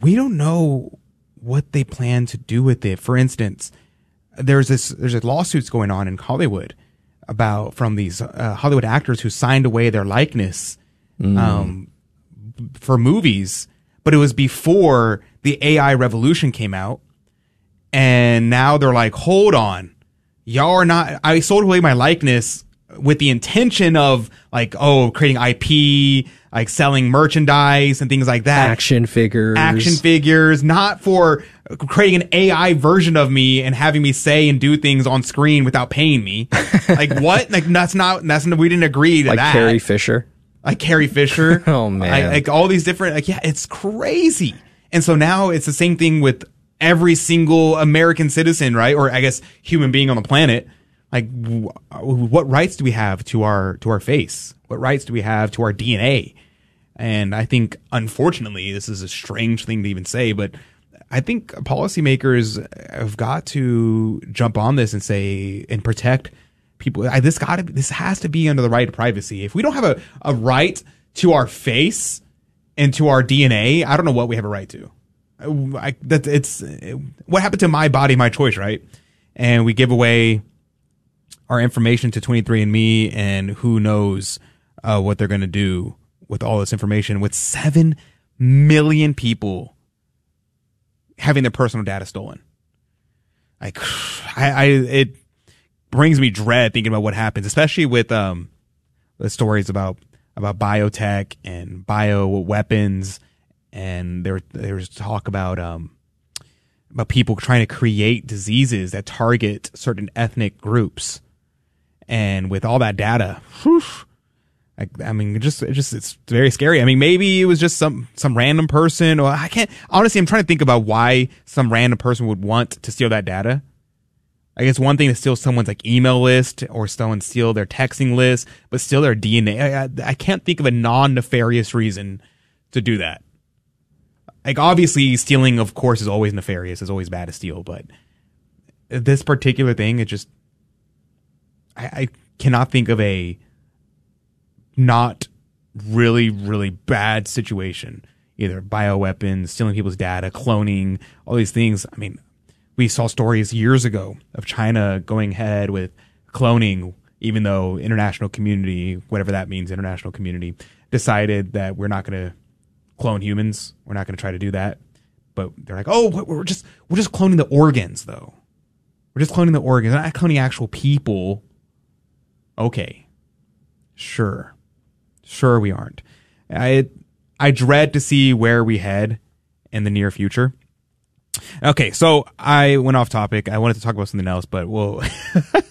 we don't know what they plan to do with it. For instance, there's this there's a lawsuits going on in Hollywood about from these uh, Hollywood actors who signed away their likeness Mm. um, for movies, but it was before the AI revolution came out, and now they're like, hold on, y'all are not. I sold away my likeness with the intention of like, oh, creating IP, like selling merchandise and things like that. Action figures. Action figures, not for creating an AI version of me and having me say and do things on screen without paying me. [LAUGHS] like what? Like that's not. That's not we didn't agree to like that Carrie Fisher. like Carrie Fisher. [LAUGHS] Oh, man. Like, like all these different, like, yeah, it's crazy. And so now it's the same thing with every single American citizen, right? Or I guess human being on the planet. Like, w- what rights do we have to our, to our face? What rights do we have to our DNA? And I think, unfortunately, this is a strange thing to even say, but I think policymakers have got to jump on this and say, and protect people. I, this got this has to be under the right of privacy. If we don't have a, a right to our face and to our DNA, I don't know what we have a right to. I, that it's what happened to my body, my choice, right? And we give away our information to 23andMe, and who knows uh, what they're going to do with all this information with 7 million people having their personal data stolen. Like, [SIGHS] I, I, it brings me dread thinking about what happens, especially with, um, the stories about, about biotech and bio weapons. And there, there was talk about, um, about people trying to create diseases that target certain ethnic groups. And with all that data, whew, I, I mean, just, it just, it's very scary. I mean, maybe it was just some, some random person or I can't, honestly, I'm trying to think about why some random person would want to steal that data. I guess one thing to steal someone's like email list or someone steal their texting list, but steal their DNA. I, I, I can't think of a non nefarious reason to do that. Like obviously stealing, of course, is always nefarious. It's always bad to steal, but this particular thing, it just, I, I cannot think of a not really, really bad situation. Either bioweapons, stealing people's data, cloning, all these things. I mean, we saw stories years ago of China going ahead with cloning, even though international community, whatever that means, international community, decided that we're not going to clone humans. We're not going to try to do that. But they're like, oh, we're just we're just cloning the organs, though. We're just cloning the organs, not cloning actual people. Okay, sure, sure we aren't. I I dread to see where we head in the near future. Okay, so I went off topic. I wanted to talk about something else, but we'll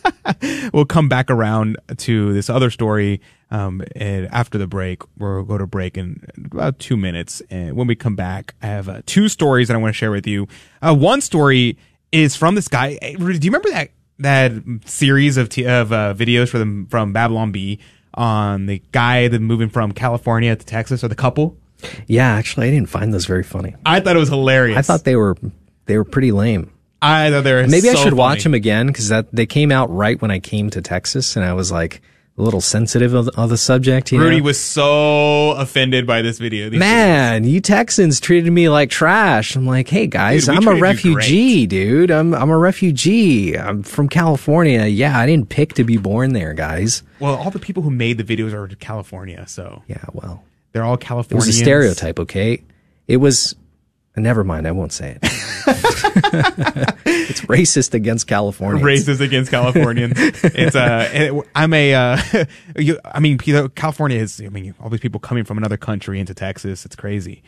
[LAUGHS] we'll come back around to this other story um, after the break. We'll go to break in about two minutes, and when we come back, I have uh, two stories that I want to share with you. Uh, one story is from this guy. Do you remember that that series of t- of uh, videos for them from Babylon Bee on the guy that moving from California to Texas, or the couple? Yeah, actually, I didn't find those very funny. I thought it was hilarious. I thought they were they were pretty lame. I thought they were. Maybe I should funny. watch them again because that they came out right when I came to Texas, and I was like a little sensitive of, of the subject. Rudy know? was so offended by this video. Man, you Texans treated me like trash. I'm like, hey guys, Dude, I'm a refugee, dude. I'm I'm a refugee. I'm from California. Yeah, I didn't pick to be born there, guys. Well, all the people who made the videos are California, so yeah, well, they're all California. It was a stereotype, okay? It was. Never mind, I won't say it. it's racist against California. Racist against Californians. it's uh, I'm a, uh, [LAUGHS] you, I mean, California is. I mean, all these people coming from another country into Texas. It's crazy.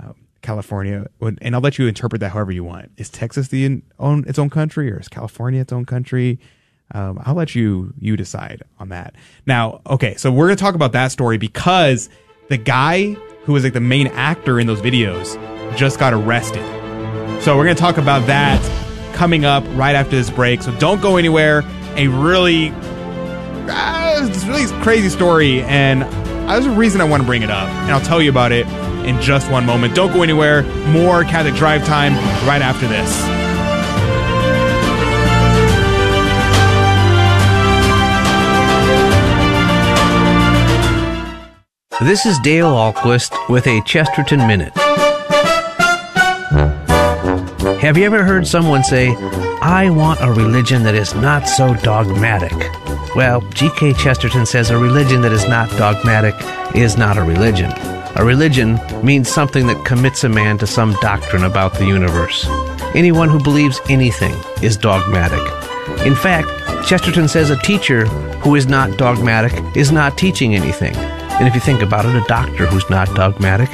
Um, California, and I'll let you interpret that however you want. Is Texas the own its own country, or is California its own country? Um, I'll let you you decide on that. Now, okay, so we're gonna talk about that story because the guy who was like the main actor in those videos just got arrested. So we're going to talk about that coming up right after this break. So don't go anywhere. A really, uh, it's really crazy story, and there's a reason I want to bring it up, and I'll tell you about it in just one moment. Don't go anywhere. More Catholic Drive Time right after this. This is Dale Ahlquist with a Chesterton Minute. Have you ever heard someone say, I want a religion that is not so dogmatic? Well, G.K. Chesterton says a religion that is not dogmatic is not a religion. A religion means something that commits a man to some doctrine about the universe. Anyone who believes anything is dogmatic. In fact, Chesterton says a teacher who is not dogmatic is not teaching anything. And if you think about it, a doctor who's not dogmatic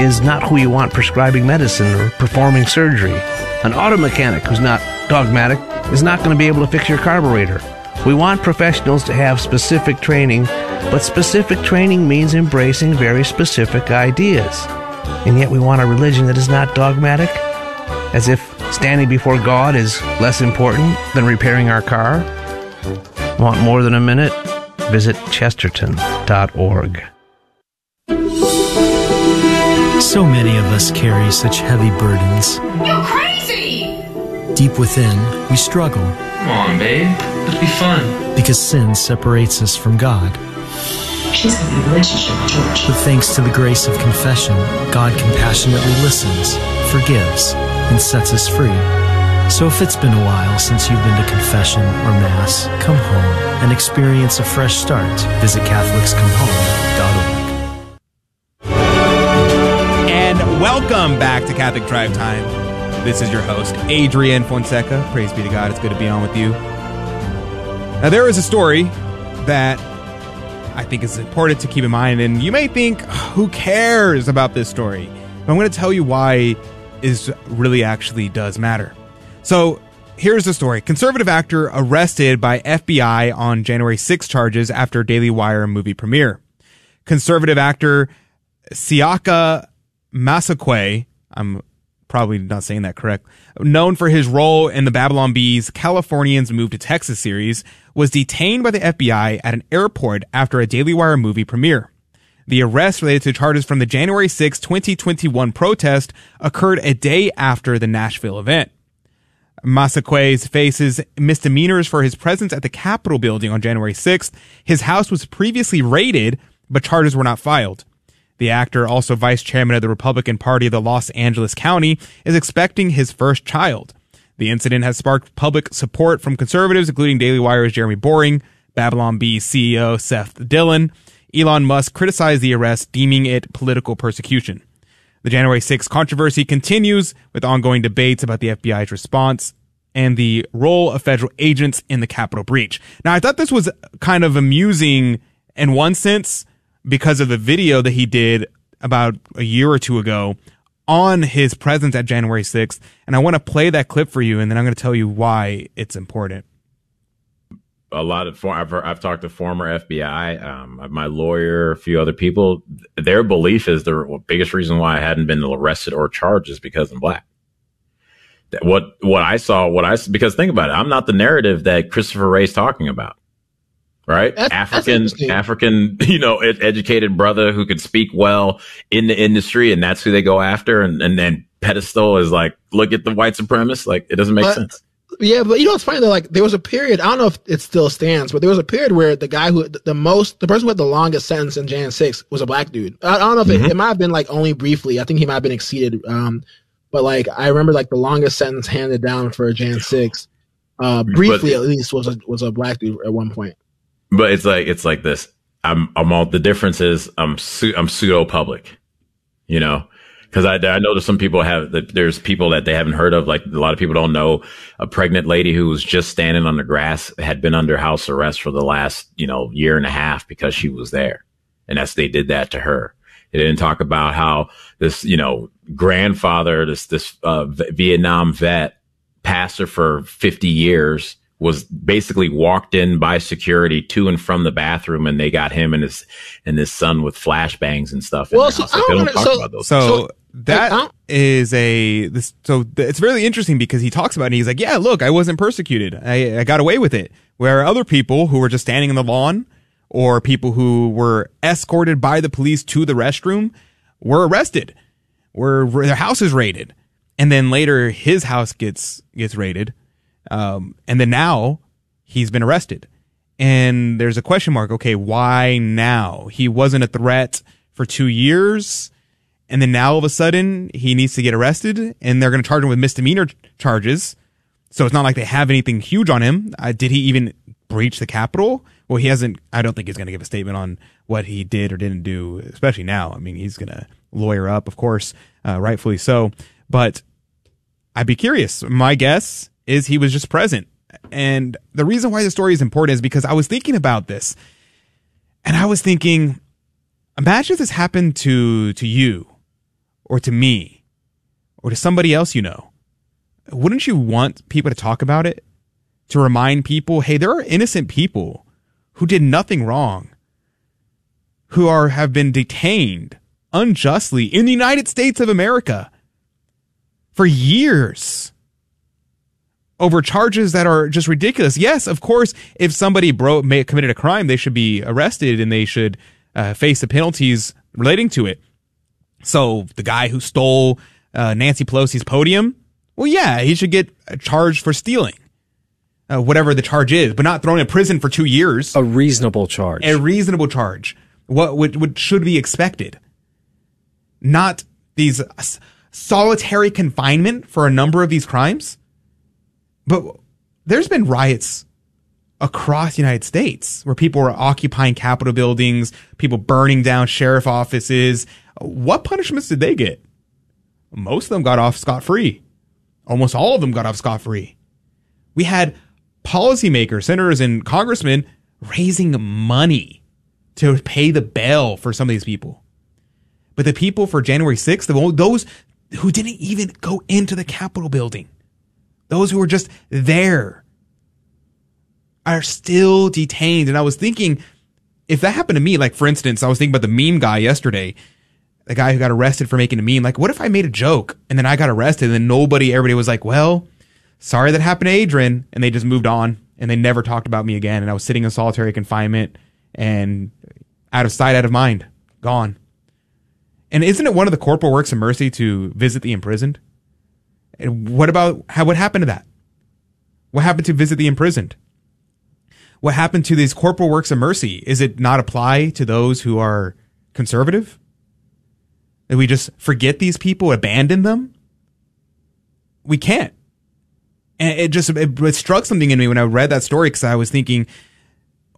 is not who you want prescribing medicine or performing surgery. An auto mechanic who's not dogmatic is not going to be able to fix your carburetor. We want professionals to have specific training, but specific training means embracing very specific ideas. And yet we want a religion that is not dogmatic? As if standing before God is less important than repairing our car? Want more than a minute? Visit chesterton.org. So many of us carry such heavy burdens. You're crazy! Deep within, we struggle Come on, babe. Let's be fun. because sin separates us from God. She's having a relationship with George. But thanks to the grace of confession, God compassionately listens, forgives, and sets us free. So if it's been a while since you've been to confession or Mass, come home and experience a fresh start. Visit CatholicsComeHome.org. And welcome back to Catholic Drive Time. This is your host, Adrian Fonseca. Praise be to God. It's good to be on with you. Now, there is a story that I think is important to keep in mind, and you may think, who cares about this story? But I'm going to tell you why is really actually does matter. So, here's the story. Conservative actor arrested by FBI on January 6 charges after Daily Wire movie premiere. Conservative actor Siaka Massaquoi, I'm probably not saying that correct, known for his role in the Babylon Bees Californians Move to Texas series, was detained by the FBI at an airport after a Daily Wire movie premiere. The arrest related to charges from the January 6, 2021 protest occurred a day after the Nashville event. Massaquoi faces misdemeanors for his presence at the Capitol building on January 6th. His house was previously raided but charges were not filed. The actor, also vice chairman of the Republican Party of the Los Angeles County, is expecting his first child. The incident has sparked public support from conservatives, including Daily Wire's Jeremy Boring, Babylon Bee CEO Seth Dillon. Elon Musk criticized the arrest, deeming it political persecution. The January 6th controversy continues with ongoing debates about the FBI's response and the role of federal agents in the Capitol breach. Now, I thought this was kind of amusing in one sense because of the video that he did about a year or two ago on his presence at January 6th. And I want to play that clip for you, and then I'm going to tell you why it's important a lot of I've, I've talked to former FBI, um, my lawyer, a few other people. Their belief is the biggest reason why I hadn't been arrested or charged is because I'm black. What what I saw, what I because think about it, I'm not the narrative that Christopher Wray's talking about, right? That's, African that's African, [LAUGHS] you know, educated brother who could speak well in the industry, and that's who they go after, and and then pedestal is like, look at the white supremacist, like it doesn't make but, sense yeah, but you know what's funny though? Like there was a period. I don't know if it still stands, but there was a period where the guy who the most, the person who had the longest sentence in Jan six was a black dude. I, I don't know if mm-hmm. it, it might have been like only briefly. I think he might have been exceeded. Um, but like I remember like the longest sentence handed down for Jan six, uh, briefly but, at least was a was a black dude at one point. But it's like it's like this. I'm I'm all the difference is I'm su- I'm pseudo public, you know because I, I know that some people have that there's people that they haven't heard of. Like a lot of people don't know a pregnant lady who was just standing on the grass had been under house arrest for the last you know year and a half because she was there, and that's they did that to her. They didn't talk about how this you know grandfather, this this uh, Vietnam vet, pastor for 50 years was basically walked in by security to and from the bathroom, and they got him and his and his son with flashbangs and stuff. Well, so, like, wanna, so, so, so, that is a this. So it's really interesting because he talks about it. And he's like, yeah, look, I wasn't persecuted. I, I got away with it. Where other people who were just standing in the lawn, or people who were escorted by the police to the restroom, were arrested. Were their house is raided, and then later his house gets gets raided um, and then now he's been arrested. And there's a question mark. Okay, why now? He wasn't a threat for two years. And then now all of a sudden he needs to get arrested and they're going to charge him with misdemeanor charges. So it's not like they have anything huge on him. Uh, did he even breach the Capitol? Well, he hasn't. I don't think he's going to give a statement on what he did or didn't do, especially now. I mean, he's going to lawyer up, of course, uh, rightfully so. But I'd be curious. My guess is he was just present. And the reason why the story is important is because I was thinking about this and I was thinking, imagine if this happened to, to you or to me or to somebody else you know. Wouldn't you want people to talk about it? To remind people, hey, there are innocent people who did nothing wrong, who are, have been detained unjustly in the United States of America for years over charges that are just ridiculous. Yes, of course, if somebody bro- committed a crime, they should be arrested and they should uh, face the penalties relating to it. So the guy who stole uh, Nancy Pelosi's podium, well, yeah, he should get charged for stealing. Uh, whatever the charge is, but not thrown in prison for two years. A reasonable charge. A reasonable charge. What would, would should be expected. Not these solitary confinement for a number of these crimes. But there's been riots across the United States where people were occupying Capitol buildings, people burning down sheriff offices. What punishments did they get? Most of them got off scot free. Almost all of them got off scot free. We had policymakers, senators, and congressmen raising money to pay the bail for some of these people. But the people for January 6th, those who didn't even go into the Capitol building, those who were just there are still detained. And I was thinking, if that happened to me, like for instance, I was thinking about the meme guy yesterday, the guy who got arrested for making a meme. Like, what if I made a joke and then I got arrested and then nobody, everybody was like, well, sorry that happened to Adrian. And they just moved on and they never talked about me again. And I was sitting in solitary confinement and out of sight, out of mind, gone. And isn't it one of the corporal works of mercy to visit the imprisoned? And what about how, what happened to that? What happened to visit the imprisoned? What happened to these corporal works of mercy? Is it not apply to those who are conservative? That we just forget these people, abandon them? We can't. And it just it, it struck something in me when I read that story because I was thinking,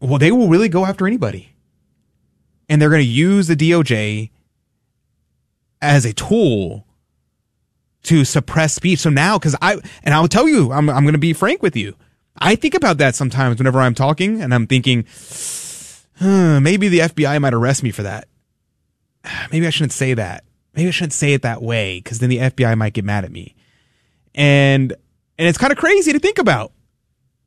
well, they will really go after anybody. And they're going to use the DOJ as a tool to suppress speech. So now, because I, and I'll tell you, I'm, I'm going to be frank with you. I think about that sometimes whenever I'm talking and I'm thinking, maybe the FBI might arrest me for that. [SIGHS] Maybe I shouldn't say that. Maybe I shouldn't say it that way because then the FBI might get mad at me. And, and it's kind of crazy to think about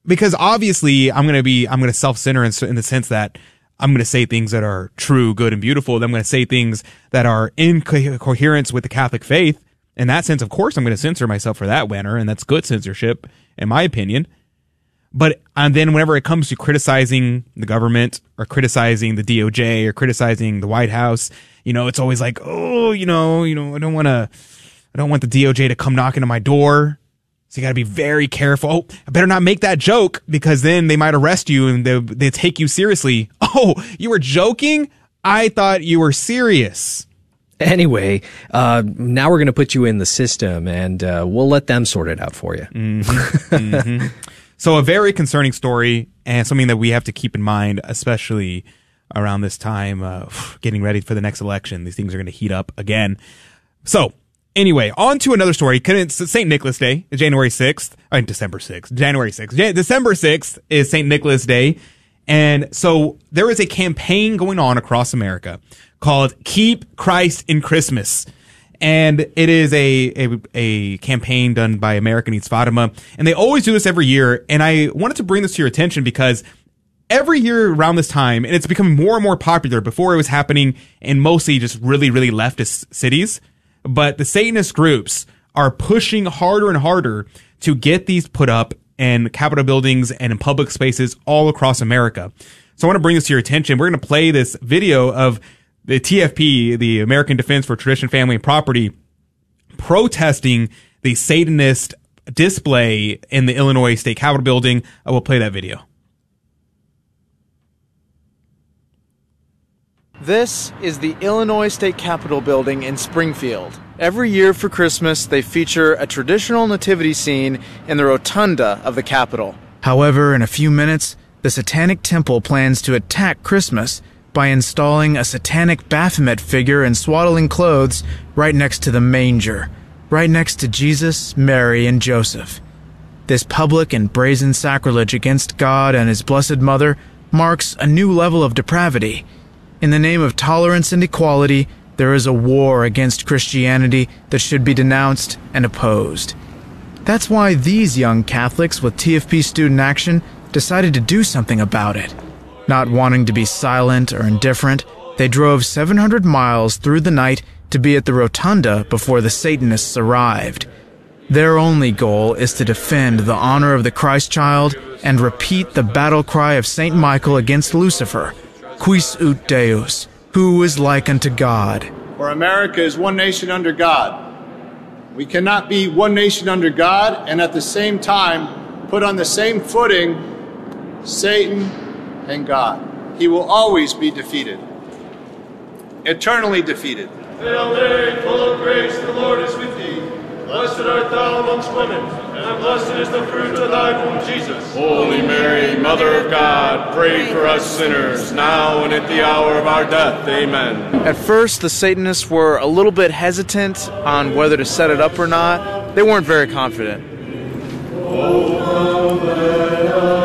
because obviously I'm to be, I'm going to self-center in, in the sense that I'm going to say things that are true, good, and beautiful. I'm going to say things that are in co- coherence with the Catholic faith. In that sense, of course, I'm going to censor myself for that manner, and that's good censorship, in my opinion. But and then whenever it comes to criticizing the government or criticizing the DOJ or criticizing the White House, you know, it's always like, oh, you know, you know, I don't want to, I don't want the DOJ to come knocking on my door. So you got to be very careful. Oh, I better not make that joke because then they might arrest you and they they take you seriously. [LAUGHS] Oh, you were joking? I thought you were serious. Anyway, uh, now we're going to put you in the system and uh, we'll let them sort it out for you. Mm-hmm. mm-hmm. [LAUGHS] So a very concerning story and something that we have to keep in mind, especially around this time, uh, [SIGHS] getting ready for the next election. These things are going to heat up again. So anyway, on to another story. St. Nicholas Day, January 6th, or December 6th, January 6th. Jan- December 6th is St. Nicholas Day. And so there is a campaign going on across America called Keep Christ in Christmas and it is a, a, a campaign done by American Needs Fatima, and they always do this every year. And I wanted to bring this to your attention because every year around this time, and it's becoming more and more popular. Before it was happening in mostly just really really leftist cities, but the Satanist groups are pushing harder and harder to get these put up in Capitol buildings and in public spaces all across America. So I want to bring this to your attention. We're going to play this video of the TFP, the American Defense for Tradition, Family, and Property, protesting the Satanist display in the Illinois State Capitol building. I will play that video. This is the Illinois State Capitol building in Springfield. Every year for Christmas, they feature a traditional nativity scene in the rotunda of the Capitol. However, in a few minutes, the Satanic Temple plans to attack Christmas by installing a satanic Baphomet figure in swaddling clothes right next to the manger, right next to Jesus, Mary, and Joseph. This public and brazen sacrilege against God and His Blessed Mother marks a new level of depravity. In the name of tolerance and equality, there is a war against Christianity that should be denounced and opposed. That's why these young Catholics with TFP Student Action decided to do something about it. Not wanting to be silent or indifferent, they drove 700 miles through the night to be at the rotunda before the Satanists arrived. Their only goal is to defend the honor of the Christ child and repeat the battle cry of St. Michael against Lucifer, Quis ut Deus, who is like unto God. For America is one nation under God. We cannot be one nation under God and at the same time put on the same footing Satan and God. He will always be defeated, eternally defeated. Hail Mary, full of grace, the Lord is with thee. Blessed art thou amongst women, and blessed is the fruit of thy womb, Jesus. Holy Mary, Mother of God, pray for us sinners, now and at the hour of our death. Amen. At first, the Satanists were a little bit hesitant on whether to set it up or not. They weren't very confident. Oh, without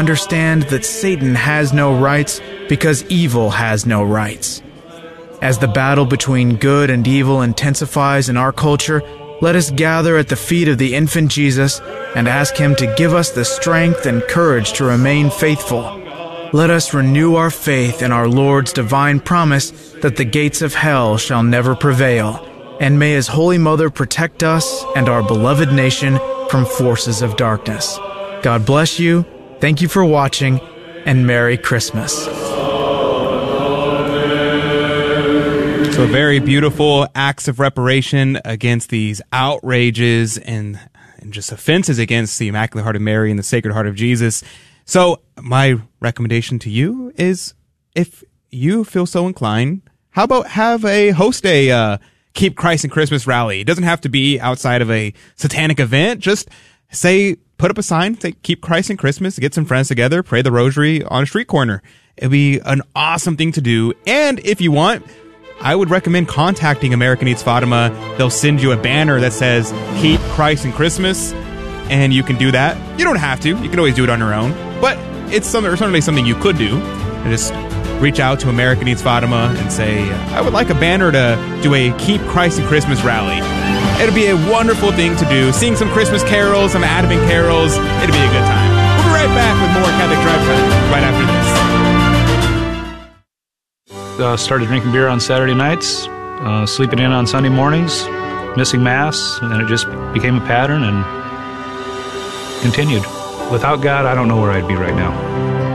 understand that Satan has no rights because evil has no rights. As the battle between good and evil intensifies in our culture, let us gather at the feet of the infant Jesus and ask him to give us the strength and courage to remain faithful. Let us renew our faith in our Lord's divine promise that the gates of hell shall never prevail, and may his Holy Mother protect us and our beloved nation from forces of darkness. God bless you, thank you for watching, and Merry Christmas. So very beautiful acts of reparation against these outrages and, and just offenses against the Immaculate Heart of Mary and the Sacred Heart of Jesus. So my recommendation to you is if you feel so inclined, how about have a host a uh, Keep Christ in Christmas rally? It doesn't have to be outside of a satanic event. Just say, put up a sign, say, Keep Christ in Christmas, get some friends together, pray the rosary on a street corner. It'd be an awesome thing to do. And if you want, I would recommend contacting America Needs Fatima. They'll send you a banner that says Keep Christ in Christmas, and you can do that. You don't have to. You can always do it on your own, but it's some, certainly something you could do. And just reach out to America Needs Fatima and say, I would like a banner to do a Keep Christ in Christmas rally. It'd be a wonderful thing to do. Sing some Christmas carols, some Advent carols. It'd be a good time. We'll be right back with more Catholic Drive Time right after this. uh, started drinking beer on Saturday nights, uh, sleeping in on Sunday mornings, missing Mass, and it just became a pattern and continued. Without God, I don't know where I'd be right now.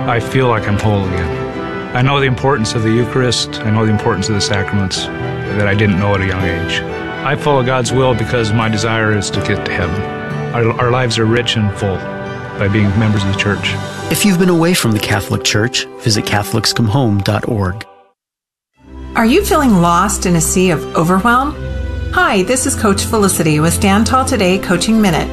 I feel like I'm whole again. I know the importance of the Eucharist, I know the importance of the sacraments that I didn't know at a young age. I follow God's will because my desire is to get to heaven. Our, our lives are rich and full by being members of the church. If you've been away from the Catholic Church, visit CatholicsComeHome.org. Are you feeling lost in a sea of overwhelm? Hi, this is Coach Felicity with Stand Tall Today Coaching Minute.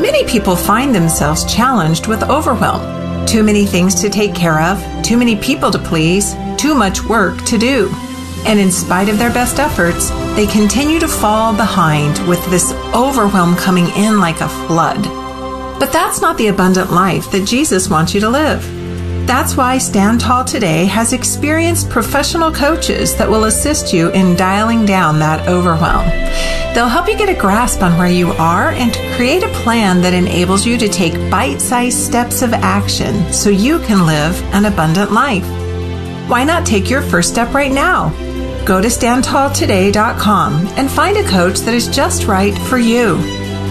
Many people find themselves challenged with overwhelm. Too many things to take care of, too many people to please, too much work to do. And in spite of their best efforts, they continue to fall behind with this overwhelm coming in like a flood. But that's not the abundant life that Jesus wants you to live. That's why Stand Tall Today has experienced professional coaches that will assist you in dialing down that overwhelm. They'll help you get a grasp on where you are and create a plan that enables you to take bite sized steps of action so you can live an abundant life. Why not take your first step right now? Go to standtalltoday.com and find a coach that is just right for you.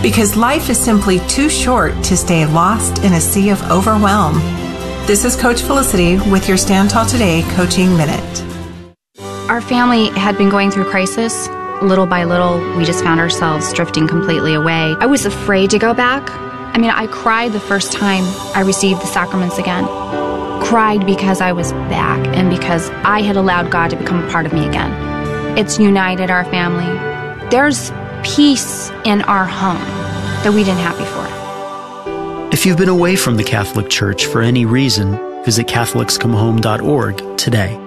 Because life is simply too short to stay lost in a sea of overwhelm. This is Coach Felicity with your Stand Tall Today Coaching Minute. Our family had been going through crisis. Little by little, we just found ourselves drifting completely away. I was afraid to go back. I mean, I cried the first time I received the sacraments again. Cried because I was back and because I had allowed God to become a part of me again. It's united our family. There's peace in our home that we didn't have before. If you've been away from the Catholic Church for any reason, visit CatholicsComeHome.org today.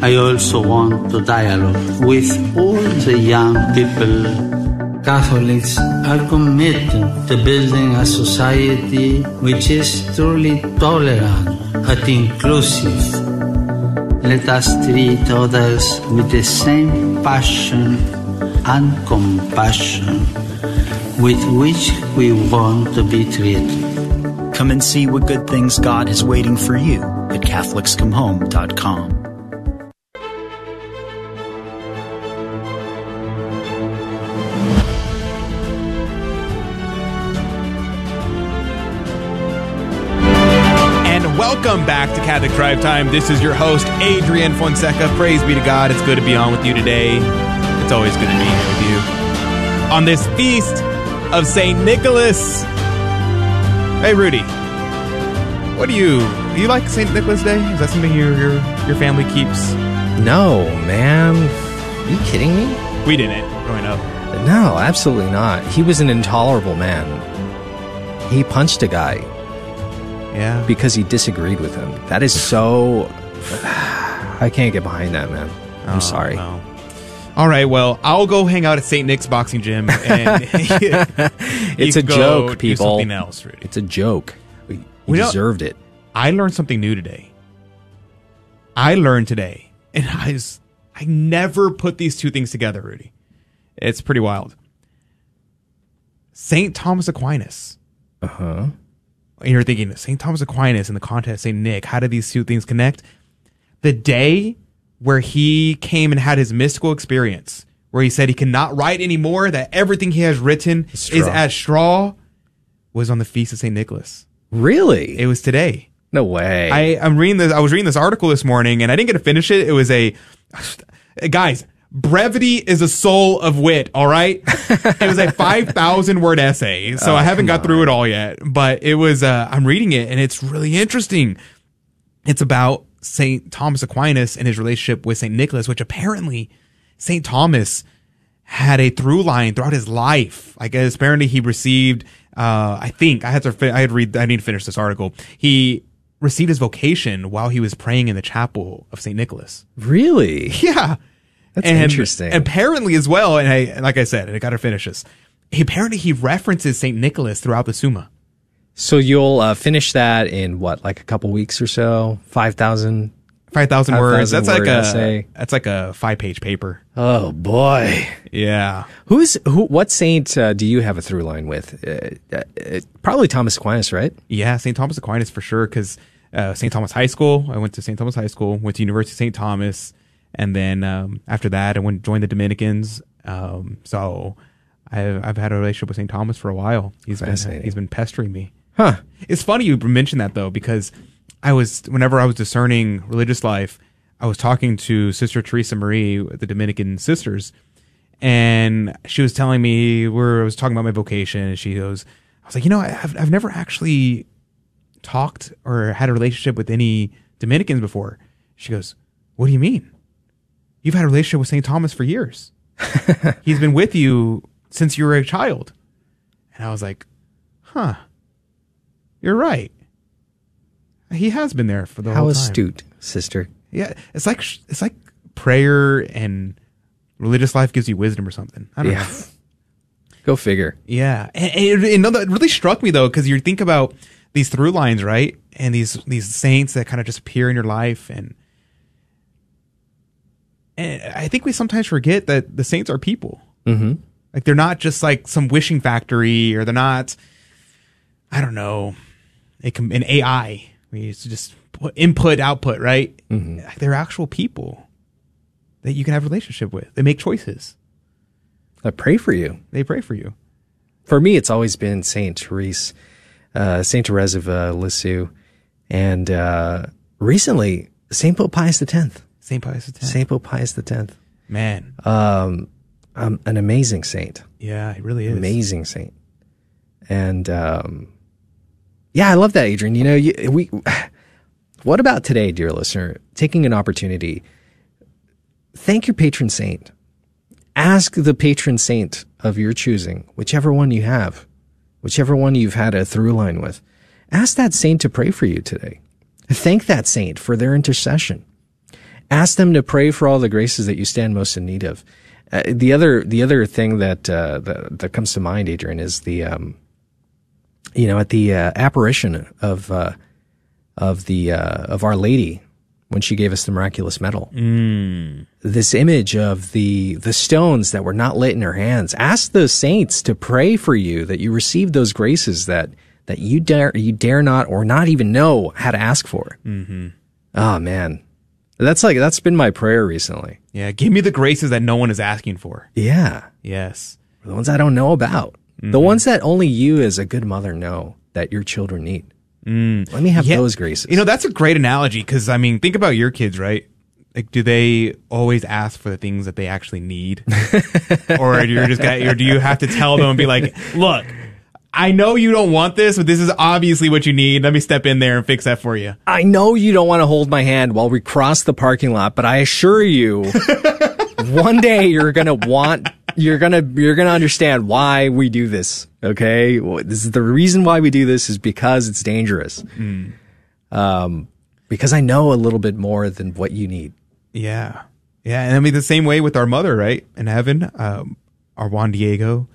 I also want to dialogue with all the young people. Catholics are committed to building a society which is truly tolerant and inclusive. Let us treat others with the same passion and compassion with which we want to be treated. Come and see what good things God has waiting for you at CatholicsComeHome.com. welcome back to Catholic Drive Time. This is your host, Adrian Fonseca. Praise be to God. It's good to be on with you today. It's always good to be here with you. On this feast of St. Nicholas. Hey, Rudy, What do you do? You like Saint Nicholas Day? Is that something your your your family keeps? No, man. Are you kidding me? We didn't growing up. No, absolutely not. He was an intolerable man. He punched a guy. Yeah. Because he disagreed with him. That is so. [SIGHS] I can't get behind that, man. I'm Oh, sorry. no. All right, well, I'll go hang out at St. Nick's boxing gym. And [LAUGHS] It's a joke, people. Something else, Rudy. It's a joke. You We deserved it. I learned something new today. I learned today, and I was, I never put these two things together, Rudy. It's pretty wild. Saint Thomas Aquinas. Uh huh. And you're thinking Saint Thomas Aquinas in the context of Saint Nick. How do these two things connect? The day where he came and had his mystical experience, where he said he cannot write anymore, that everything he has written is as straw, was on the feast of Saint Nicholas. Really? It was today. No way. I, I'm reading this. I was reading this article this morning, and I didn't get to finish it. It was a guys. Brevity is a soul of wit. All right, [LAUGHS] it was a five thousand word essay, so Oh, I haven't got through it all yet. But it was. Uh, I'm reading it, and it's really interesting. It's about Saint Thomas Aquinas and his relationship with Saint Nicholas, which apparently Saint Thomas had a through line throughout his life. I guess apparently he received. Uh, I think I had to. I had to read. I need to finish this article. He received his vocation while he was praying in the chapel of Saint Nicholas. Really? Yeah, That's And interesting. Apparently, as well, and I and like I said, and I got to finish this. He, apparently, he references Saint Nicholas throughout the Summa. So you'll uh, finish that in what, like a couple weeks or so? Five thousand. Five thousand words. That's like a essay. that's like a five page paper. Oh boy. Yeah. Who's who? What saint uh, do you have a through line with? Uh, uh, probably Thomas Aquinas, right? Yeah, St. Thomas Aquinas for sure. Because uh, St. Thomas High School, I went to St. Thomas High School, went to University of St. Thomas, and then um, after that, I went joined the Dominicans. Um, so I've I've had a relationship with St. Thomas for a while. He's been he's been pestering me. Huh. It's funny you mentioned that though, because I was whenever I was discerning religious life, I was talking to Sister Teresa Marie, the Dominican sisters, and she was telling me where I was talking about my vocation, and she goes, I was like, you know, I've I've never actually talked or had a relationship with any Dominicans before. She goes, What do you mean? You've had a relationship with St. Thomas for years. [LAUGHS] He's been with you since you were a child. And I was like, Huh. You're right. He has been there for the How whole time. How astute, sister. Yeah, it's like it's like prayer and religious life gives you wisdom or something. I don't Yeah. know. [LAUGHS] Go figure. Yeah, and, and, it- and that really struck me though because you think about these through lines, right? And these these saints that kind of just appear in your life, and and I think we sometimes forget that the saints are people. Mm-hmm. Like they're not just like some wishing factory, or they're not. I don't know, com- an AI. We used to just put input output, right? Mm-hmm. They're actual people that you can have a relationship with. They make choices. I pray for you. They pray for you. For me, it's always been Saint Therese, uh, Saint Therese of uh, Lisieux, and uh, recently Saint Pope Pius X. Saint Pius X. Saint Pope Pius X. Man, Um, um, an amazing saint. yeah, it really is. Amazing saint. And um, yeah, I love that, Adrian. You know, you, we. [SIGHS] What about today, dear listener? Taking an opportunity. Thank your patron saint. Ask the patron saint of your choosing, whichever one you have, whichever one you've had a through line with. Ask that saint to pray for you today. Thank that saint for their intercession. Ask them to pray for all the graces that you stand most in need of. Uh, the other, the other thing that, uh, that that comes to mind, Adrian, is the, um, you know, at the uh, apparition of uh, of the uh, of Our Lady when she gave us the miraculous medal. Mm. This image of the the stones that were not lit in her hands. Ask the saints to pray for you that you receive those graces that that you dare you dare not or not even know how to ask for. Mm-hmm. Oh man, that's like that's been my prayer recently. Yeah, give me the graces that no one is asking for. Yeah, Yes. the ones I don't know about, the Mhm. ones that only you as a good mother know that your children need. Mm. Let me have Yeah. those graces. You know, that's a great analogy because I mean, think about your kids, right? Like, do they always ask for the things that they actually need, [LAUGHS] or do you just got, or do you have to tell them and be like, "Look, I know you don't want this, but this is obviously what you need. Let me step in there and fix that for you. I know you don't want to hold my hand while we cross the parking lot, but I assure you, [LAUGHS] one day you're gonna want, you're gonna, you're gonna understand why we do this. Okay, this is the reason why we do this is because it's dangerous. Mm. Um, because I know a little bit more than what you need. Yeah. Yeah. And I mean, the same way with our mother, right? In heaven, um, our Juan Diego,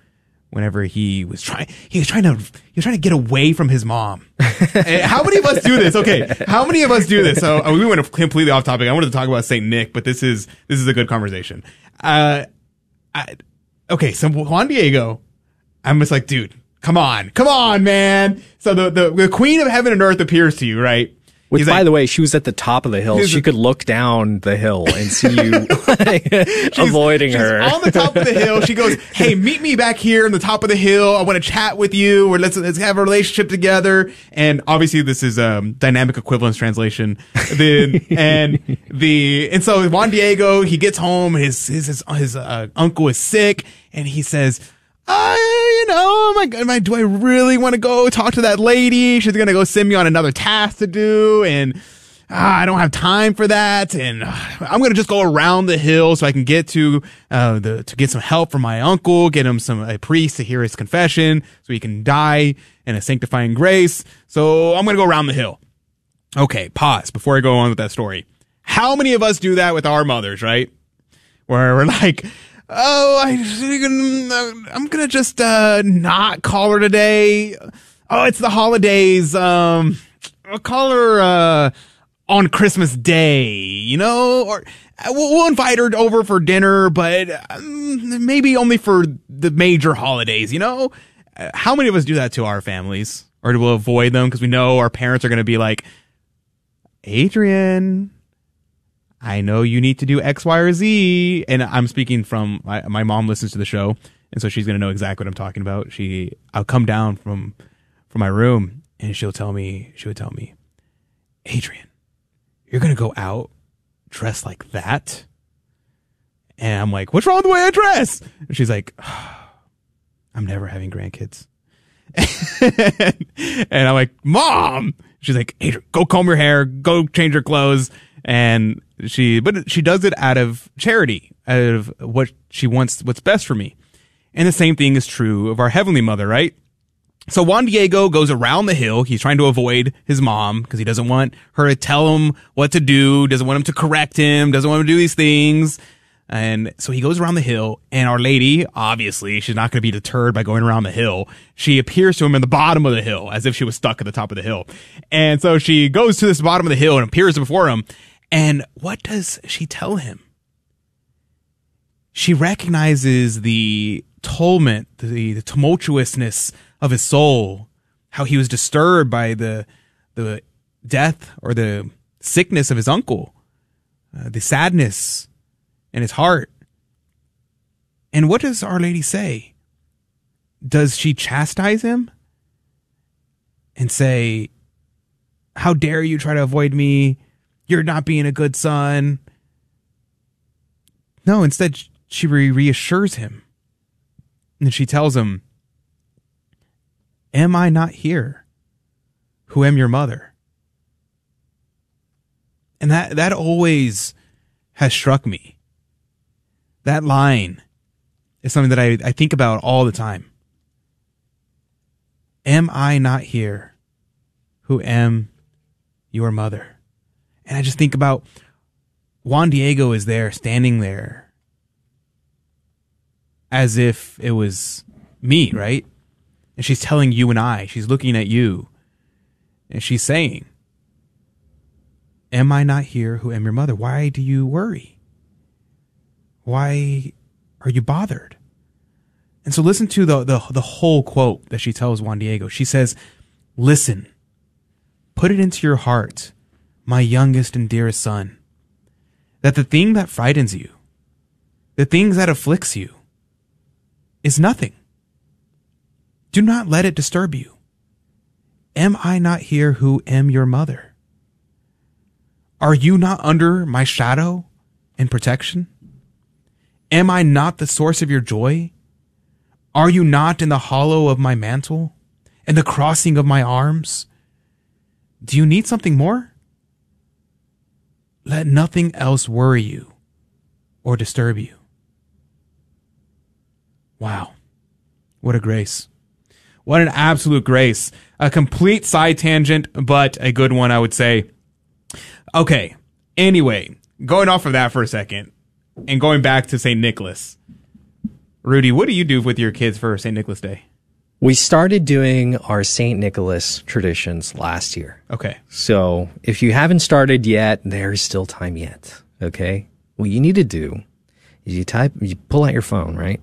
whenever he was trying, he was trying to, he was trying to get away from his mom. [LAUGHS] How many of us do this? Okay. How many of us do this? So uh, we went completely off topic. I wanted to talk about St. Nick, but this is, this is a good conversation. Uh, I, okay. So Juan Diego, I'm just like, dude, come on, come on, man. So the, the, the queen of heaven and earth appears to you, right? Which, He's by like- the way, she was at the top of the hill. She could look down the hill and see you [LAUGHS] [LAUGHS] avoiding she's her. on the top of the hill. She goes, [LAUGHS] "Hey, meet me back here on the top of the hill. I want to chat with you, or let's let's have a relationship together." And obviously, this is um, dynamic equivalence translation. The and the and so Juan Diego he gets home. His his his, his uh, uncle is sick, and he says. Uh, you know, am I, am I, do I really want to go talk to that lady? She's going to go send me on another task to do. And, ah, I don't have time for that, and uh, I'm gonna just go around the hill so I can get to uh, the to get some help from my uncle, get him some a priest to hear his confession, so he can die in a sanctifying grace. So I'm gonna go around the hill. Okay, pause before I go on with that story. How many of us do that with our mothers, right? Where we're like, oh, I, I'm gonna just uh, not call her today. Oh, it's the holidays. Um, I'll call her uh, on Christmas Day, you know, or uh, we'll, we'll invite her over for dinner, but um, maybe only for the major holidays, you know. Uh, How many of us do that to our families, or do we avoid them because we know our parents are to be like, Adrian, I know you need to do X, Y, or Z. And I'm speaking from my, my mom listens to the show. And so she's going to know exactly what I'm talking about. She, I'll come down from, from my room and she'll tell me, she would tell me, Adrian, you're going to go out dressed like that. And I'm like, what's wrong with the way I dress? And she's like, ah, I'm never having grandkids. [LAUGHS] and I'm like, mom, she's like, Adrian, go comb your hair, go change your clothes. And she, but she does it out of charity, out of what she wants, what's best for me. And the same thing is true of our Heavenly Mother, right? So Juan Diego goes around the hill. He's trying to avoid his mom because he doesn't want her to tell him what to do, doesn't want him to correct him, doesn't want him to do these things. And so he goes around the hill and Our Lady, obviously, she's not going to be deterred by going around the hill. She appears to him in the bottom of the hill as if she was stuck at the top of the hill. And so she goes to this bottom of the hill and appears before him. And what does she tell him? She recognizes the tumult, the, the tumultuousness of his soul, how he was disturbed by the, the death or the sickness of his uncle, uh, the sadness in his heart. And what does Our Lady say? Does she chastise him and say, How dare you try to avoid me? You're not being a good son. No, instead, she re- reassures him. And she tells him, Am I not here, who am your mother? And that, that always has struck me. That line is something that I, I think about all the time. Am I not here, who am your mother? And I just think about Juan Diego is there, standing there, as if it was me, right? And she's telling you and I, she's looking at you, and she's saying, Am I not here who am your mother? Why do you worry? Why are you bothered? And so listen to the, the, the whole quote that she tells Juan Diego. She says, Listen, put it into your heart, my youngest and dearest son, that the thing that frightens you, the things that afflicts you, is nothing. Do not let it disturb you. Am I not here who am your mother? Are you not under my shadow and protection? Am I not the source of your joy? Are you not in the hollow of my mantle? and the crossing of my arms? Do you need something more? Let nothing else worry you or disturb you. Wow. What a grace. What an absolute grace. A complete side tangent, but a good one, I would say. Okay. Anyway, going off of that for a second and going back to St. Nicholas. Rudy, what do you do with your kids for St. Nicholas Day? We started doing our St. Nicholas traditions last year. Okay. So if you haven't started yet, there's still time yet. Okay. What you need to do is you type, you pull out your phone, right?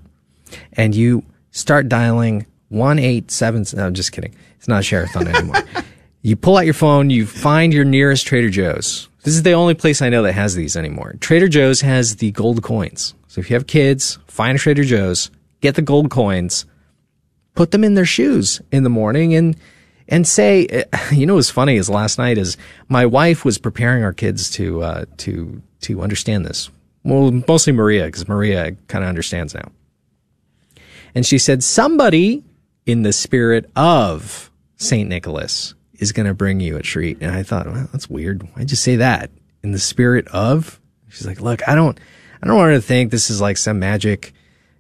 And you start dialing 187. No, I'm just kidding. It's not a Sharathon anymore. [LAUGHS] you pull out your phone, you find your nearest Trader Joe's. This is the only place I know that has these anymore. Trader Joe's has the gold coins. So if you have kids, find a Trader Joe's, get the gold coins, put them in their shoes in the morning and and say, [LAUGHS] you know, what's funny is last night is my wife was preparing our kids to uh, to to understand this. Well, mostly Maria because Maria kind of understands now. And she said, somebody in the spirit of Saint Nicholas is going to bring you a treat. And I thought, well, that's weird. Why'd you say that? In the spirit of? She's like, look, I don't, I don't want her to think this is like some magic,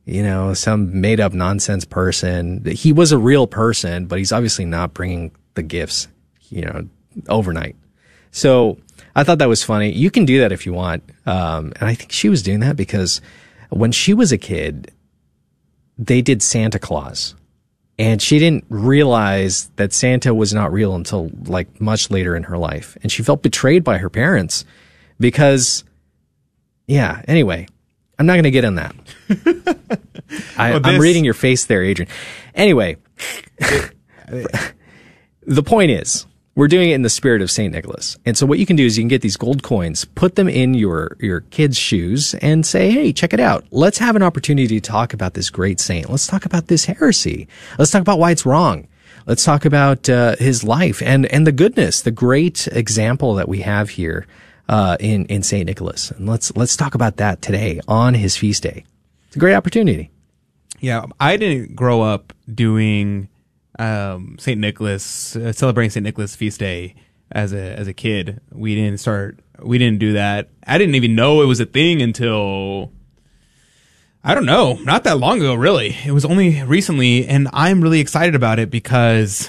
you know, some made up nonsense person. He was a real person, but he's obviously not bringing the gifts, you know, overnight. So I thought that was funny. You can do that if you want. Um, and I think she was doing that because when she was a kid, they did Santa Claus. And she didn't realize that Santa was not real until like much later in her life. And she felt betrayed by her parents because, yeah, anyway, I'm not going to get on that. [LAUGHS] I, Well, this- reading your face there, Adrian. Anyway, [LAUGHS] the point is, we're doing it in the spirit of St. Nicholas. And so what you can do is you can get these gold coins, put them in your, your kids' shoes and say, Hey, check it out. Let's have an opportunity to talk about this great saint. Let's talk about this heresy. Let's talk about why it's wrong. Let's talk about uh, his life and, and the goodness, the great example that we have here uh, in, in St. Nicholas. And let's, let's talk about that today on his feast day. It's a great opportunity. Yeah, I didn't grow up doing um, St. Nicholas, uh, celebrating St. Nicholas feast day as a as a kid. We didn't start. We didn't do that. I didn't even know it was a thing until I don't know, not that long ago. Really, it was only recently, and I'm really excited about it because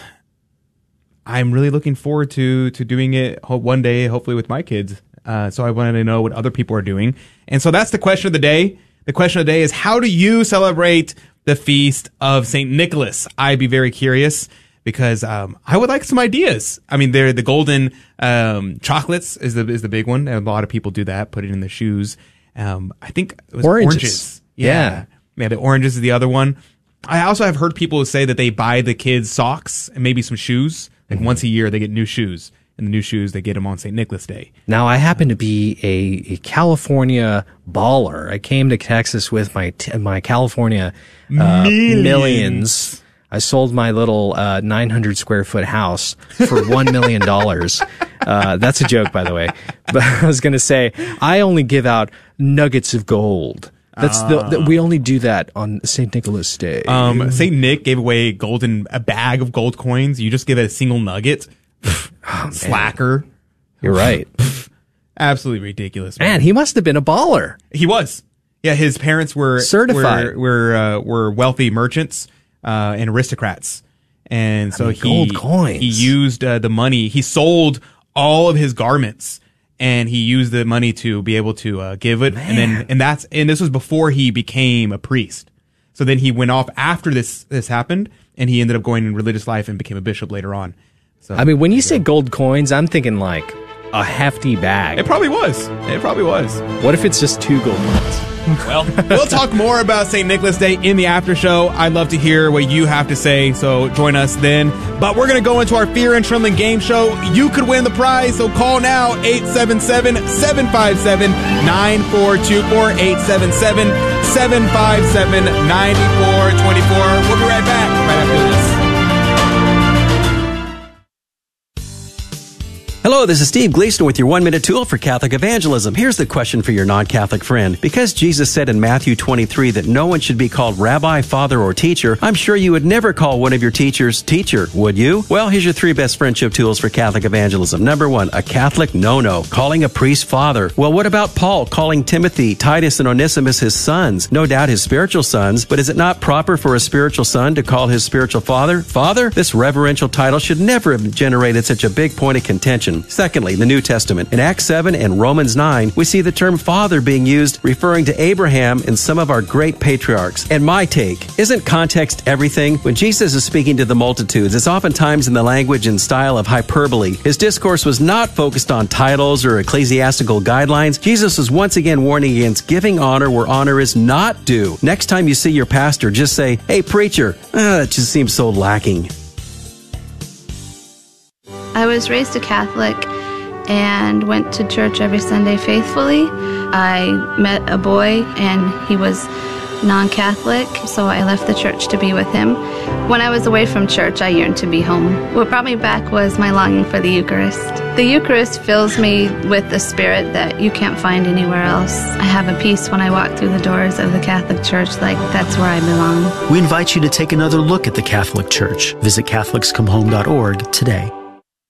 I'm really looking forward to to doing it one day, hopefully with my kids. Uh, so I wanted to know what other people are doing, and so that's the question of the day. The question of the day is: How do you celebrate the feast of Saint Nicholas? I'd be very curious because um, I would like some ideas. I mean, they're the golden um, chocolates is the is the big one. And a lot of people do that, put it in their shoes. Um, I think it was Oranges. oranges. Yeah. yeah, the oranges is the other one. I also have heard people say that they buy the kids socks and maybe some shoes. Like once a year, they get new shoes, and the new shoes they get them on St. Nicholas Day. Now, I happen to be a, a California baller. I came to Texas with my t- my California uh, Millions. millions. I sold my little uh, 900 square foot house for [LAUGHS] one million dollars. Uh, that's a joke, by the way. [LAUGHS] But I was going to say I only give out nuggets of gold. That's the, the we only do that on St. Nicholas Day. Um, Saint Nick gave away golden a bag of gold coins. You just give it a single nugget. Slacker. You're right. [LAUGHS] Absolutely ridiculous. Man, he must have been a baller. He was. Yeah, his parents were Certified. were were, uh, were wealthy merchants uh, and aristocrats, and so mean, he gold coins. he used uh, the money. He sold all of his garments, and he used the money to be able to uh, give it, and then and that's and this was before he became a priest. So then he went off after this this happened, and he ended up going in religious life and became a bishop later on. So I mean, when you say gold coins, I'm thinking like a hefty bag. it probably was. It probably was. What if it's just two gold coins? Well, [LAUGHS] we'll talk more about St. Nicholas Day in the after show. I'd love to hear what you have to say, so join us then. But we're going to go into our Fear and Trembling game show. You could win the prize, so call now 877 757 9424. 877 757 9424. We'll be right back right after this. Hello, this is Steve Gleason with your one minute tool for Catholic evangelism. Here's the question for your non Catholic friend. Because Jesus said in Matthew 23 that no one should be called rabbi, father, or teacher, I'm sure you would never call one of your teachers teacher, would you? Well, here's your three best friendship tools for Catholic evangelism. Number one, a Catholic no no, calling a priest father. Well, what about Paul calling Timothy, Titus, and Onesimus his sons? No doubt his spiritual sons, but is it not proper for a spiritual son to call his spiritual father father? This reverential title should never have generated such a big point of contention. Secondly, the New Testament. In Acts 7 and Romans 9, we see the term father being used referring to Abraham and some of our great patriarchs. And my take, isn't context everything? When Jesus is speaking to the multitudes, it's oftentimes in the language and style of hyperbole. His discourse was not focused on titles or ecclesiastical guidelines. Jesus was once again warning against giving honor where honor is not due. Next time you see your pastor, just say, Hey, preacher, ah, that just seems so lacking. I was raised a Catholic and went to church every Sunday faithfully. I met a boy and he was non Catholic, so I left the church to be with him. When I was away from church, I yearned to be home. What brought me back was my longing for the Eucharist. The Eucharist fills me with the spirit that you can't find anywhere else. I have a peace when I walk through the doors of the Catholic Church, like that's where I belong. We invite you to take another look at the Catholic Church. Visit CatholicsComeHome.org today.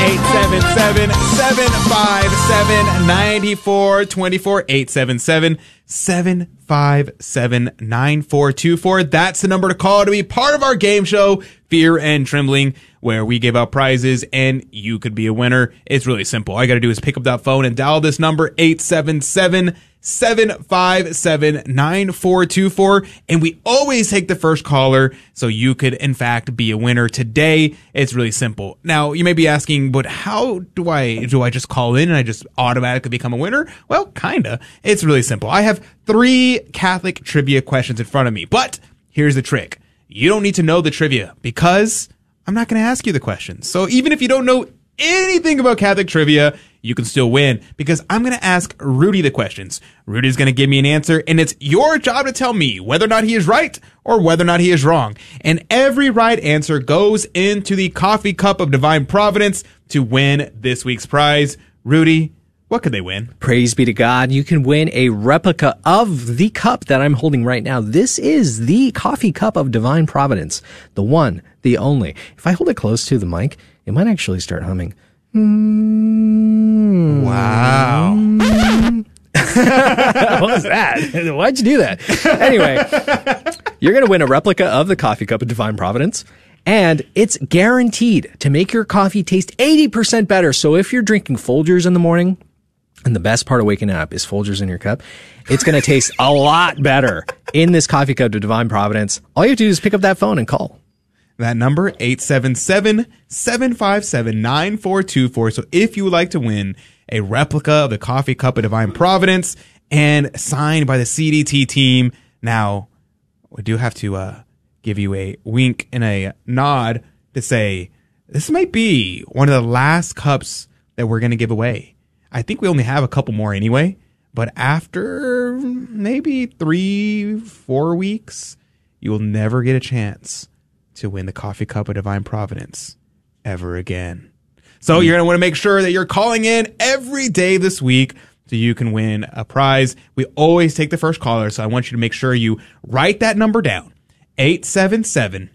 877 757 9424. 877 757 9424. That's the number to call to be part of our game show, Fear and Trembling, where we give out prizes and you could be a winner. It's really simple. All you got to do is pick up that phone and dial this number, 877 757 9424. And we always take the first caller. So you could, in fact, be a winner today. It's really simple. Now, you may be asking, but how do I, do I just call in and I just automatically become a winner? Well, kinda. It's really simple. I have three Catholic trivia questions in front of me, but here's the trick. You don't need to know the trivia because I'm not going to ask you the questions. So even if you don't know anything about Catholic trivia, you can still win because I'm going to ask Rudy the questions. Rudy's going to give me an answer and it's your job to tell me whether or not he is right or whether or not he is wrong. And every right answer goes into the coffee cup of divine providence to win this week's prize. Rudy, what could they win? Praise be to God. You can win a replica of the cup that I'm holding right now. This is the coffee cup of divine providence. The one, the only. If I hold it close to the mic, it might actually start humming. Wow. [LAUGHS] what was that? [LAUGHS] Why'd you do that? Anyway, you're going to win a replica of the coffee cup of divine providence. And it's guaranteed to make your coffee taste 80% better. So if you're drinking Folgers in the morning, and the best part of waking up is Folgers in your cup. It's going to taste a lot better in this coffee cup of divine providence. All you have to do is pick up that phone and call. That number, 877-757-9424. So if you would like to win a replica of the coffee cup of divine providence and signed by the CDT team, now we do have to, uh, give you a wink and a nod to say this might be one of the last cups that we're going to give away. I think we only have a couple more anyway, but after maybe three, four weeks, you will never get a chance to win the coffee cup of divine providence ever again. So you're going to want to make sure that you're calling in every day this week so you can win a prize. We always take the first caller, so I want you to make sure you write that number down. 877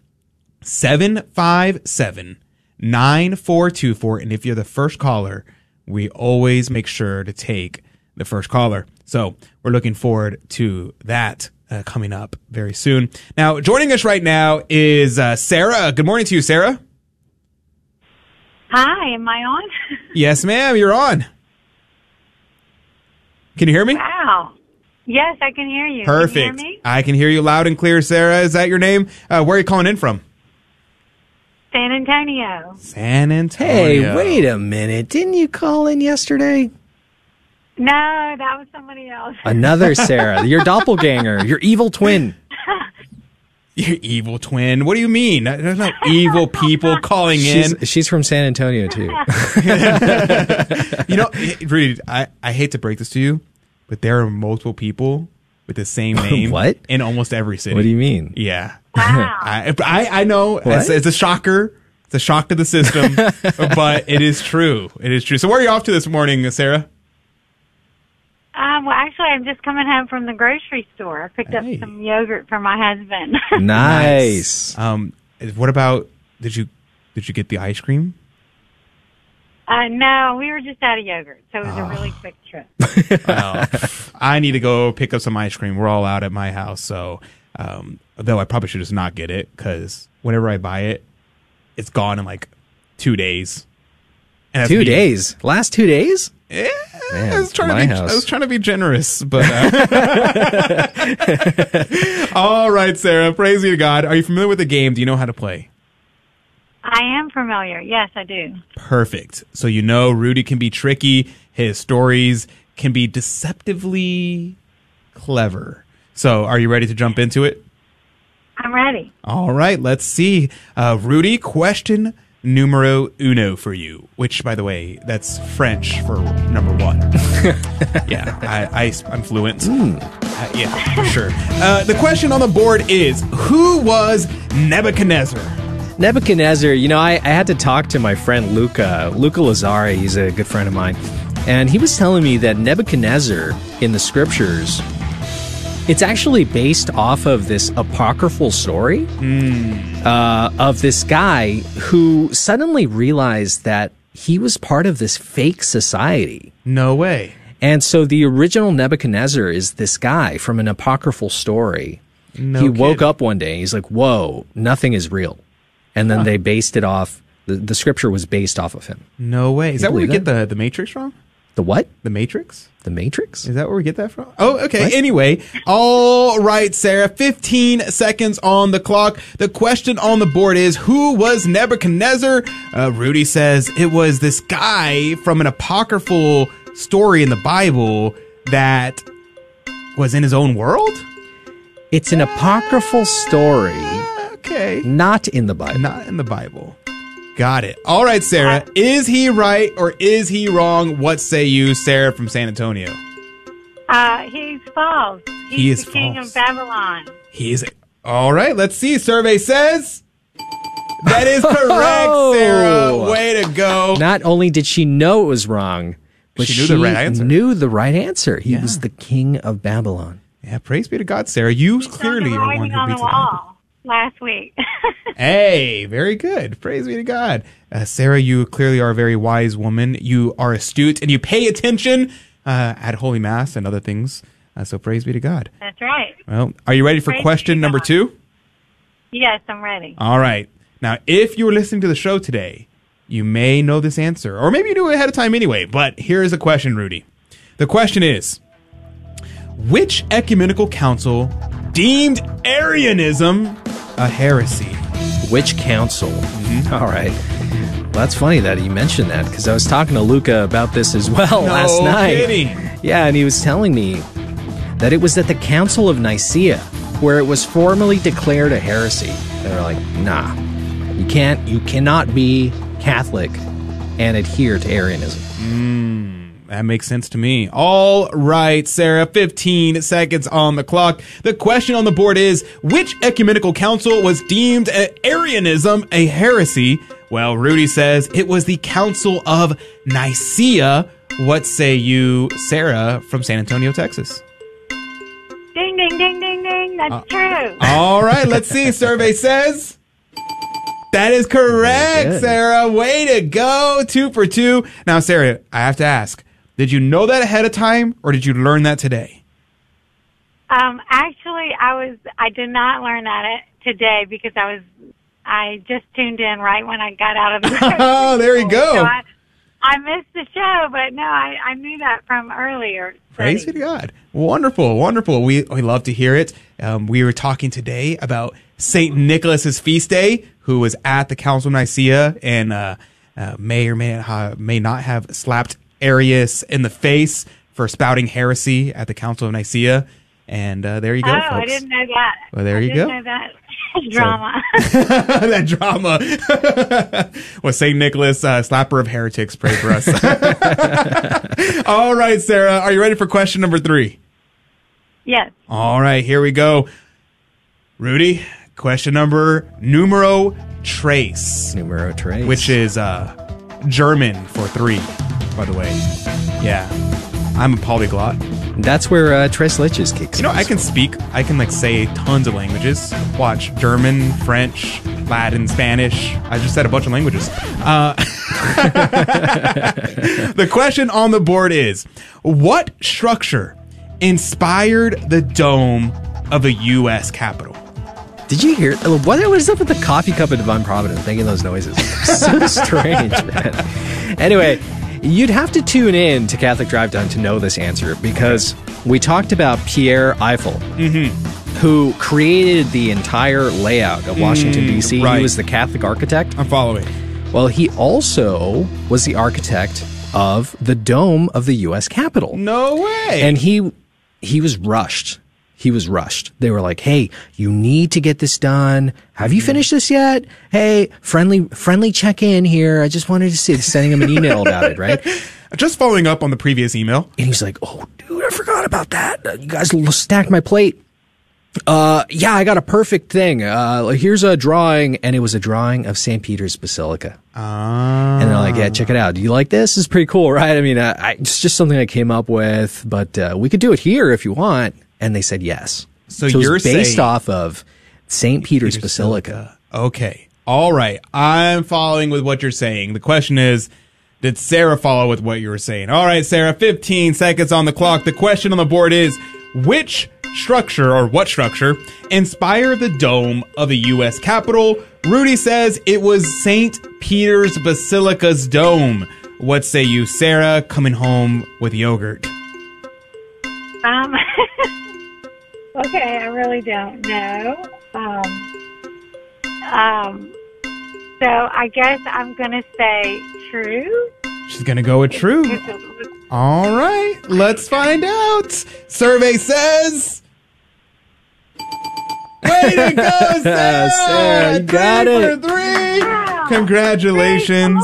757 9424. And if you're the first caller, we always make sure to take the first caller. So we're looking forward to that uh, coming up very soon. Now, joining us right now is uh, Sarah. Good morning to you, Sarah. Hi, am I on? [LAUGHS] Yes, ma'am, you're on. Can you hear me? Wow. Yes, I can hear you. Perfect. Can you hear me? I can hear you loud and clear, Sarah. Is that your name? Uh, where are you calling in from? San Antonio. San Antonio. Hey, wait a minute. Didn't you call in yesterday? No, that was somebody else. Another [LAUGHS] Sarah, your doppelganger, your evil twin. [LAUGHS] Your evil twin. What do you mean? There's no evil people calling She's, in. she's from San Antonio too. [LAUGHS] you know, Rudy, I, I hate to break this to you, but there are multiple people with the same name. What? In almost every city. What do you mean? Yeah. I, I, I know it's, it's a shocker. It's a shock to the system, but it is true. It is true. So where are you off to this morning, Sarah? Um, well, actually, I'm just coming home from the grocery store. I picked up some yogurt for my husband. [LAUGHS] Nice. Um, what about did you did you get the ice cream? uh, no, we were just out of yogurt, so it was Oh. a really quick trip. [LAUGHS] Well, I need to go pick up some ice cream. We're all out at my house, so um, though I probably should just not get it because whenever I buy it, it's gone in like two days. Two me- days. Last two days? Yeah. Man, I was trying to be. house. I was trying to be generous, but. Uh, [LAUGHS] all right, Sarah. Praise be to God. Are you familiar with the game? Do you know how to play? I am familiar. Yes, I do. Perfect. So you know Rudy can be tricky. His stories can be deceptively clever. So are you ready to jump into it? I'm ready. All right, let's see. Uh, Rudy, question numero uno for you, which, by the way, that's French for number one. [LAUGHS] yeah, I, I, I'm fluent. Uh, yeah, for sure. Uh, the question on the board is Who was Nebuchadnezzar? Nebuchadnezzar, you know, I, I had to talk to my friend Luca, Luca Lazari, he's a good friend of mine, and he was telling me that Nebuchadnezzar in the scriptures, it's actually based off of this apocryphal story uh, of this guy who suddenly realized that he was part of this fake society. No way. And so the original Nebuchadnezzar is this guy from an apocryphal story. No he woke up one day and he's like, whoa, nothing is real. And then Huh. they based it off, the, the scripture was based off of him. No way. Is You that where we believe get the, the Matrix from? The what? The Matrix? The Matrix? Is that where we get that from? Oh, okay. Anyway, all right, Sarah. 15 seconds on the clock. The question on the board is Who was Nebuchadnezzar? Uh, Rudy says it was this guy from an apocryphal story in the Bible that was in his own world? It's an apocryphal story. Okay. Not in the Bible. Not in the Bible. Got it. All right, Sarah. Is he right or is he wrong? What say you, Sarah from San Antonio? Uh, he's false. He's He is the king false. of Babylon. He is. All right, let's see. Survey says that is correct, [LAUGHS] Sarah. Way to go. Not only did she know it was wrong, but She she, knew the right answer. knew the right answer. He was the king of Babylon. Yeah, praise be to God, Sarah. You clearly are one writing who on beats the Bible. wall last week. [LAUGHS] Hey, very good. Praise be to God. Uh, Sarah, you clearly are a very wise woman. You are astute and you pay attention uh, at Holy Mass and other things. Uh, so praise be to God. That's right. Well, are you ready for Praise question number God. two? Yes, I'm ready. All right. Now, if you were listening to the show today, you may know this answer, or maybe you knew it ahead of time anyway. But here is a question, Rudy. The question is Which ecumenical council deemed Arianism a heresy? Which council? Mm-hmm. All right. Well, that's funny that you mentioned that because I was talking to Luca about this as well No last night. kidding. Yeah, and he was telling me that it was at the Council of Nicaea where it was formally declared a heresy. They were like, nah, you can't, you cannot be Catholic and adhere to Arianism. Mm, that makes sense to me. All right, Sarah, 15 seconds on the clock. The question on the board is Which ecumenical council was deemed a Arianism a heresy? Well, Rudy says it was the Council of Nicaea. What say you, Sarah from San Antonio, Texas? Ding, ding, ding, ding, ding. That's Uh, true. [LAUGHS] All right, let's see. Survey says that is correct. Sarah. Way to go. Two for two. Now, Sarah, I have to ask did you know that ahead of time or did you learn that today? Um, actually, I was I did not learn that today because I was I just tuned in right when I got out of the. [LAUGHS] Oh, there you go. So I, I missed the show, but no, I, I knew that from earlier. Praise to God. Wonderful, wonderful. We we love to hear it. Um, we were talking today about Saint Nicholas's feast day, who was at the Council of Nicaea and uh, uh, may or may not, have, may not have slapped Arius in the face for spouting heresy at the Council of Nicaea. And uh, there you go, oh, folks. I didn't know that. Well, there I you didn't go. Know that [LAUGHS] drama. [LAUGHS] [LAUGHS] that drama. well, St. Nicholas, uh, slapper of heretics, pray for us. All right, Sarah, are you ready for question number three? yes. All right, here we go. Rudy, question number numero trace. Numero trace. Which is uh, German for three, by the way. Yeah. I'm a polyglot. That's where uh, Tres Leches kicks You know, I can speak, I can like say tons of languages. Watch German, French, Latin, Spanish. I just said a bunch of languages. Uh, [LAUGHS] the question on the board is What structure inspired the dome of the U.S. Capitol? Did you hear? uh, What was up with the coffee cup of Divine Providence making those noises? [LAUGHS] so strange, man. Anyway, you'd have to tune in to Catholic Drive Time to know this answer because we talked about Pierre Eiffel, who created the entire layout of Washington, Mm, D.C. right. He was the Catholic architect. I'm following. Well, he also was the architect of the dome of the U.S. Capitol. No way. And he he was rushed. He was rushed. They were like, "Hey, you need to get this done. Have you finished this yet? Hey, friendly friendly check in here. I just wanted to see." Sending him an email about it, right? [LAUGHS] Just following up on the previous email. And he's like, "Oh, dude, I forgot about that. Uh, You guys stacked my plate." Uh, yeah, I got a perfect thing. Uh, here's a drawing, and it was a drawing of St. Peter's Basilica. Ah. And they're like, yeah, check it out. Do you like this? It's pretty cool, right? I mean, uh, I, it's just something I came up with, but uh, we could do it here if you want. And they said yes. So it was you're based saying- off of St. Peter's, Basilica. Okay. All right. I'm following with what you're saying. The question is, did Sarah follow with what you were saying? All right, Sarah, 15 seconds on the clock. The question on the board is, which structure or what structure inspired the dome of the U.S. Capitol? Rudy says it was St. Peter's Basilica's dome. What say you, Sarah, coming home with yogurt? Um, [LAUGHS] okay, I really don't know. Um, um, so I guess I'm going to say true. She's going to go with true. Because it was- All right, let's find out. Survey says. Way to go, [LAUGHS] Sarah! Sarah, you got Three it. For three. Congratulations.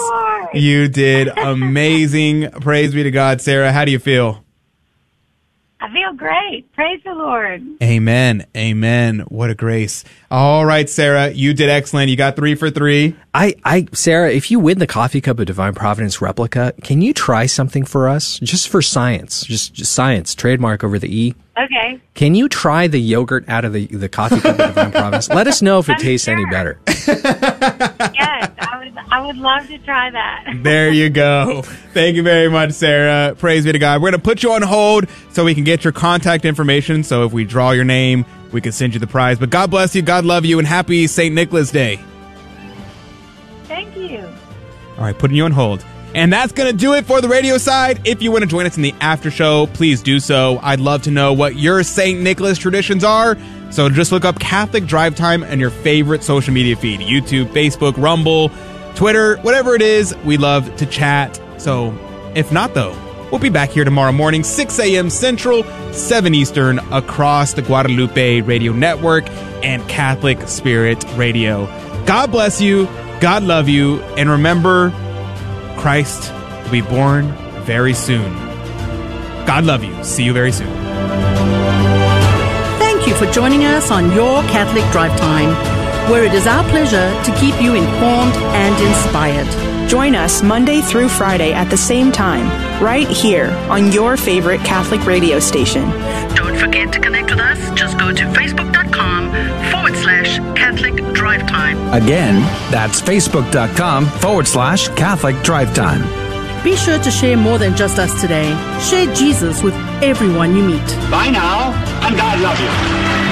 You did [LAUGHS] amazing. Praise be to God, Sarah. How do you feel? I feel great. Praise the Lord. Amen. Amen. What a grace. All right, Sarah, you did excellent. You got three for three. I, I, Sarah, if you win the Coffee Cup of Divine Providence replica, can you try something for us? Just for science. Just, just science. Trademark over the E. Okay. Can you try the yogurt out of the, the Coffee Cup of Divine Providence? Let us know if it tastes any better. [LAUGHS] yes, I would. I would love to try that. [LAUGHS] [LAUGHS] There you go. Thank you very much, Sarah. Praise be to God. We're going to put you on hold so we can get your contact information. So if we draw your name, we can send you the prize. But God bless you, God love you, and happy St. Nicholas Day. Thank you. All right, putting you on hold. And that's going to do it for the radio side. If you want to join us in the after show, please do so. I'd love to know what your St. Nicholas traditions are. So just look up Catholic Drive Time and your favorite social media feed YouTube, Facebook, Rumble, Twitter, whatever it is. We love to chat. So if not, though, we'll be back here tomorrow morning, 6 a.m. Central, 7 Eastern, across the Guadalupe Radio Network and Catholic Spirit Radio. God bless you. God love you. And remember, Christ will be born very soon. God love you. See you very soon. Thank you for joining us on Your Catholic Drive Time, where it is our pleasure to keep you informed and inspired. Join us Monday through Friday at the same time, right here on your favorite Catholic radio station. Don't forget to connect with us. Just go to facebook.com forward slash Catholic Drive Time. Again, that's facebook.com forward slash Catholic Drive Time. Be sure to share more than just us today. Share Jesus with everyone you meet. Bye now, and God love you.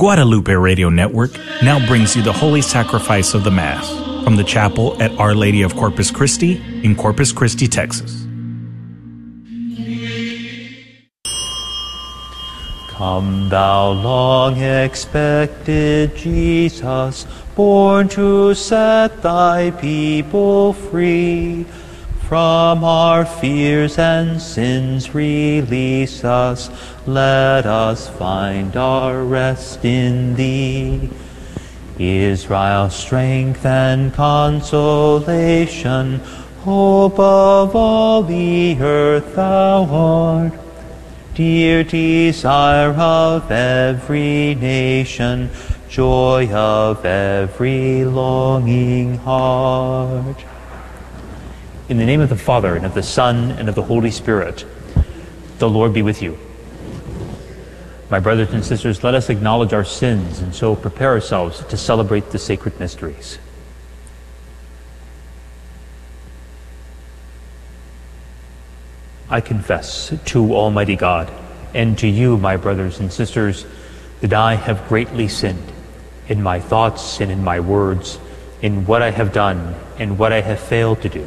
Guadalupe Radio Network now brings you the Holy Sacrifice of the Mass from the chapel at Our Lady of Corpus Christi in Corpus Christi, Texas. Come, thou long expected Jesus, born to set thy people free. From our fears and sins release us, let us find our rest in thee. Israel's strength and consolation, hope of all the earth thou art. Dear desire of every nation, joy of every longing heart. In the name of the Father, and of the Son, and of the Holy Spirit, the Lord be with you. My brothers and sisters, let us acknowledge our sins and so prepare ourselves to celebrate the sacred mysteries. I confess to Almighty God and to you, my brothers and sisters, that I have greatly sinned in my thoughts and in my words, in what I have done and what I have failed to do,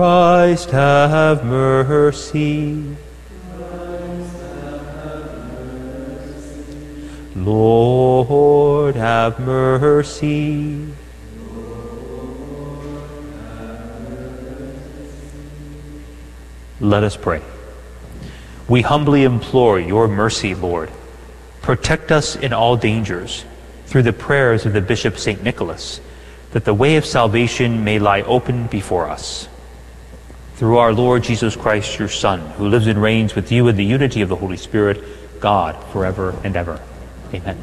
Christ, have mercy. Lord, have mercy. Let us pray. We humbly implore your mercy, Lord. Protect us in all dangers through the prayers of the Bishop St. Nicholas, that the way of salvation may lie open before us. Through our Lord Jesus Christ, your Son, who lives and reigns with you in the unity of the Holy Spirit, God, forever and ever. Amen.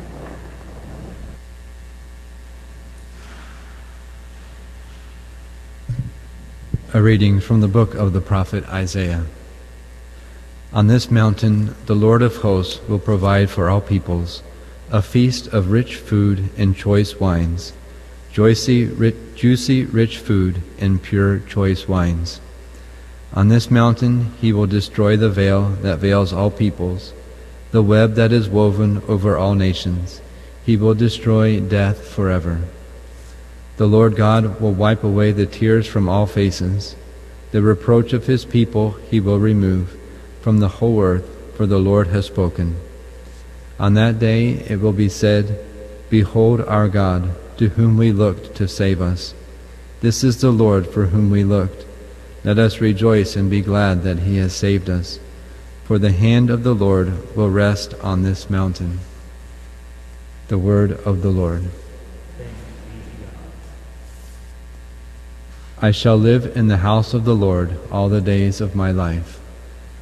A reading from the book of the prophet Isaiah. On this mountain, the Lord of hosts will provide for all peoples a feast of rich food and choice wines, juicy, rich, juicy, rich food and pure choice wines. On this mountain, he will destroy the veil that veils all peoples, the web that is woven over all nations. He will destroy death forever. The Lord God will wipe away the tears from all faces. The reproach of his people he will remove from the whole earth, for the Lord has spoken. On that day it will be said, Behold our God, to whom we looked to save us. This is the Lord for whom we looked. Let us rejoice and be glad that he has saved us. For the hand of the Lord will rest on this mountain. The word of the Lord. I shall live in the house of the Lord all the days of my life.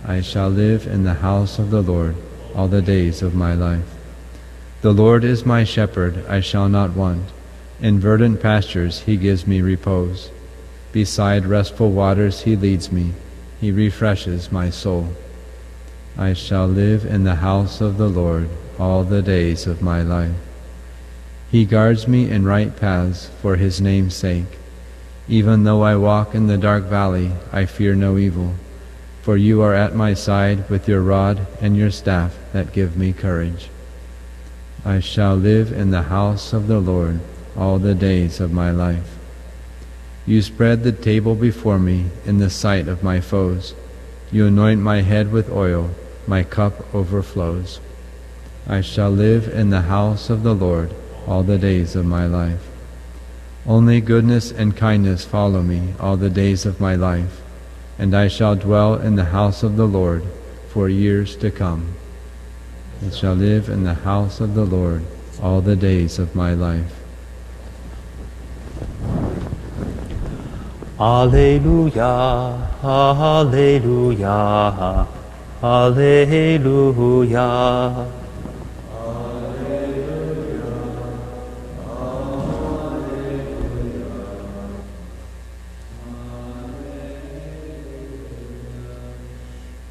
I shall live in the house of the Lord all the days of my life. The Lord is my shepherd, I shall not want. In verdant pastures he gives me repose. Beside restful waters he leads me. He refreshes my soul. I shall live in the house of the Lord all the days of my life. He guards me in right paths for his name's sake. Even though I walk in the dark valley, I fear no evil, for you are at my side with your rod and your staff that give me courage. I shall live in the house of the Lord all the days of my life. You spread the table before me in the sight of my foes. You anoint my head with oil, my cup overflows. I shall live in the house of the Lord all the days of my life. Only goodness and kindness follow me all the days of my life, and I shall dwell in the house of the Lord for years to come. I shall live in the house of the Lord all the days of my life. Alleluia, Alleluia, Alleluia.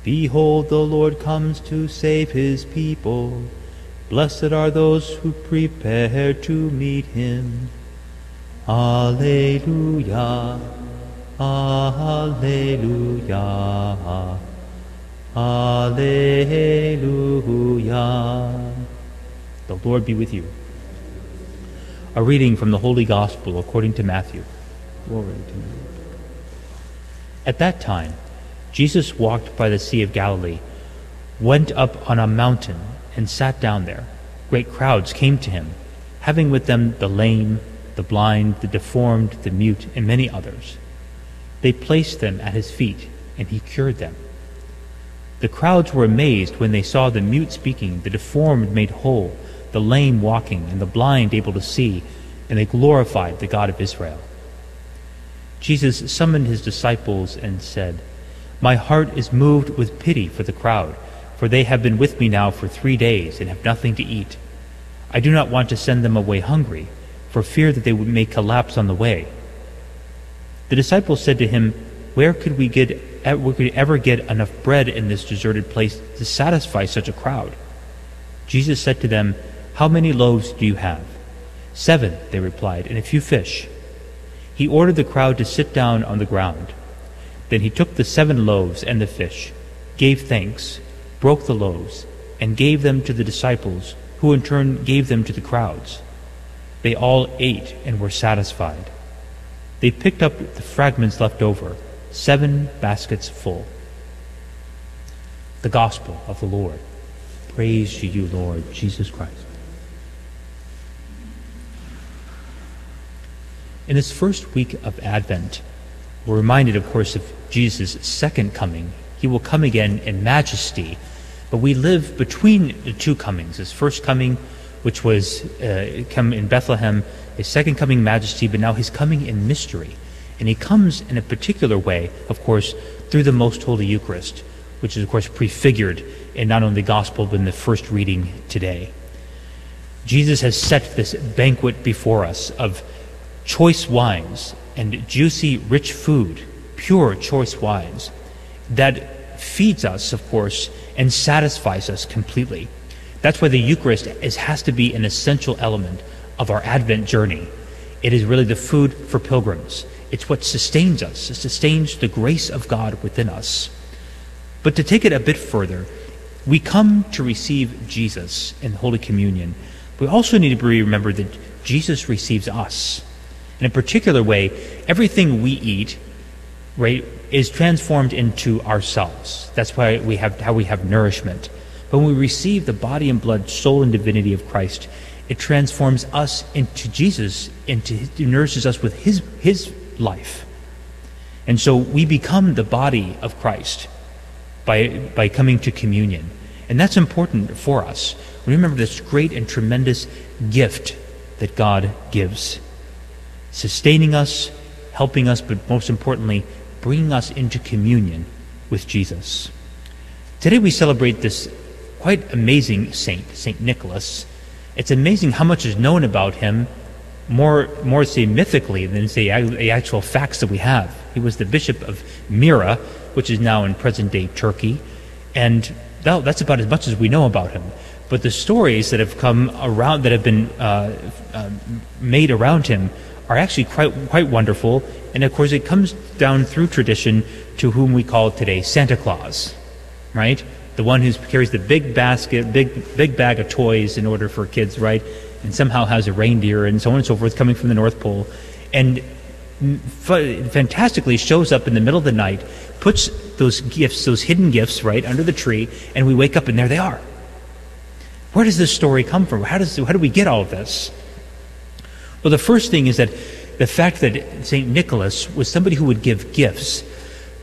Behold, the Lord comes to save his people. Blessed are those who prepare to meet him. Alleluia. Alleluia. Alleluia. The Lord be with you. A reading from the Holy Gospel according to Matthew. Glory to you. At that time, Jesus walked by the Sea of Galilee, went up on a mountain, and sat down there. Great crowds came to him, having with them the lame, the blind, the deformed, the mute, and many others. They placed them at his feet, and he cured them. The crowds were amazed when they saw the mute speaking, the deformed made whole, the lame walking, and the blind able to see, and they glorified the God of Israel. Jesus summoned his disciples and said, My heart is moved with pity for the crowd, for they have been with me now for three days and have nothing to eat. I do not want to send them away hungry, for fear that they may collapse on the way. The disciples said to him, Where could we get eh, where could we ever get enough bread in this deserted place to satisfy such a crowd? Jesus said to them, How many loaves do you have? Seven, they replied, and a few fish. He ordered the crowd to sit down on the ground. Then he took the seven loaves and the fish, gave thanks, broke the loaves, and gave them to the disciples, who in turn gave them to the crowds. They all ate and were satisfied. They picked up the fragments left over, seven baskets full. The Gospel of the Lord. Praise to you, Lord Jesus Christ. In this first week of Advent, we're reminded, of course, of Jesus' second coming. He will come again in majesty, but we live between the two comings. His first coming, which was uh, come in Bethlehem, his second coming majesty, but now he's coming in mystery. And he comes in a particular way, of course, through the Most Holy Eucharist, which is, of course, prefigured in not only the Gospel, but in the first reading today. Jesus has set this banquet before us of choice wines and juicy, rich food, pure choice wines, that feeds us, of course, and satisfies us completely. That's why the Eucharist is, has to be an essential element of our Advent journey. It is really the food for pilgrims. It's what sustains us. It sustains the grace of God within us. But to take it a bit further, we come to receive Jesus in Holy Communion. We also need to remember that Jesus receives us. In a particular way, everything we eat, right, is transformed into ourselves. That's why we have how we have nourishment. But when we receive the body and blood, soul and divinity of Christ, it transforms us into Jesus, into nourishes us with his his life. And so we become the body of Christ by by coming to communion. And that's important for us. Remember this great and tremendous gift that God gives sustaining us, helping us, but most importantly, bringing us into communion with Jesus. Today we celebrate this quite amazing saint, Saint Nicholas. It's amazing how much is known about him, more, more say mythically than say the actual facts that we have. He was the bishop of Myra, which is now in present-day Turkey, and that, that's about as much as we know about him. But the stories that have come around, that have been uh, uh, made around him, are actually quite, quite wonderful. And of course, it comes down through tradition to whom we call today Santa Claus, right? The one who carries the big basket, big, big bag of toys in order for kids, right? And somehow has a reindeer and so on and so forth coming from the North Pole. And f- fantastically shows up in the middle of the night, puts those gifts, those hidden gifts, right, under the tree, and we wake up and there they are. Where does this story come from? How, does, how do we get all of this? Well, the first thing is that the fact that St. Nicholas was somebody who would give gifts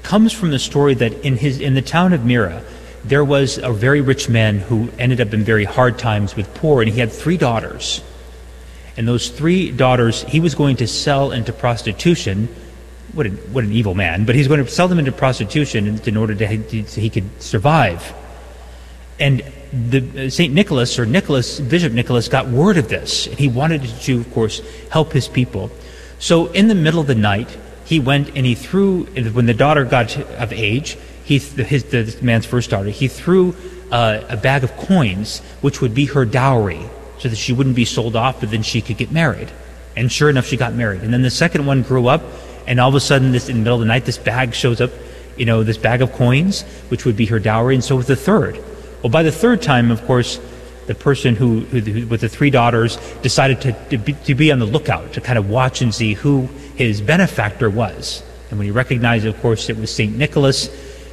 comes from the story that in, his, in the town of Myra, there was a very rich man who ended up in very hard times with poor, and he had three daughters. And those three daughters he was going to sell into prostitution. What an, what an evil man, but he's going to sell them into prostitution in order to, so he could survive. And the uh, Saint Nicholas or Nicholas Bishop Nicholas got word of this, and he wanted to, of course, help his people. So in the middle of the night, he went and he threw. When the daughter got of age, he, his, the man's first daughter, he threw uh, a bag of coins, which would be her dowry, so that she wouldn't be sold off, but then she could get married. And sure enough, she got married. And then the second one grew up, and all of a sudden, this in the middle of the night, this bag shows up, you know, this bag of coins, which would be her dowry, and so with the third. Well, by the third time, of course, the person who, who, who with the three daughters decided to, to be, to be on the lookout to kind of watch and see who his benefactor was. And when he recognized, of course, it was St. Nicholas,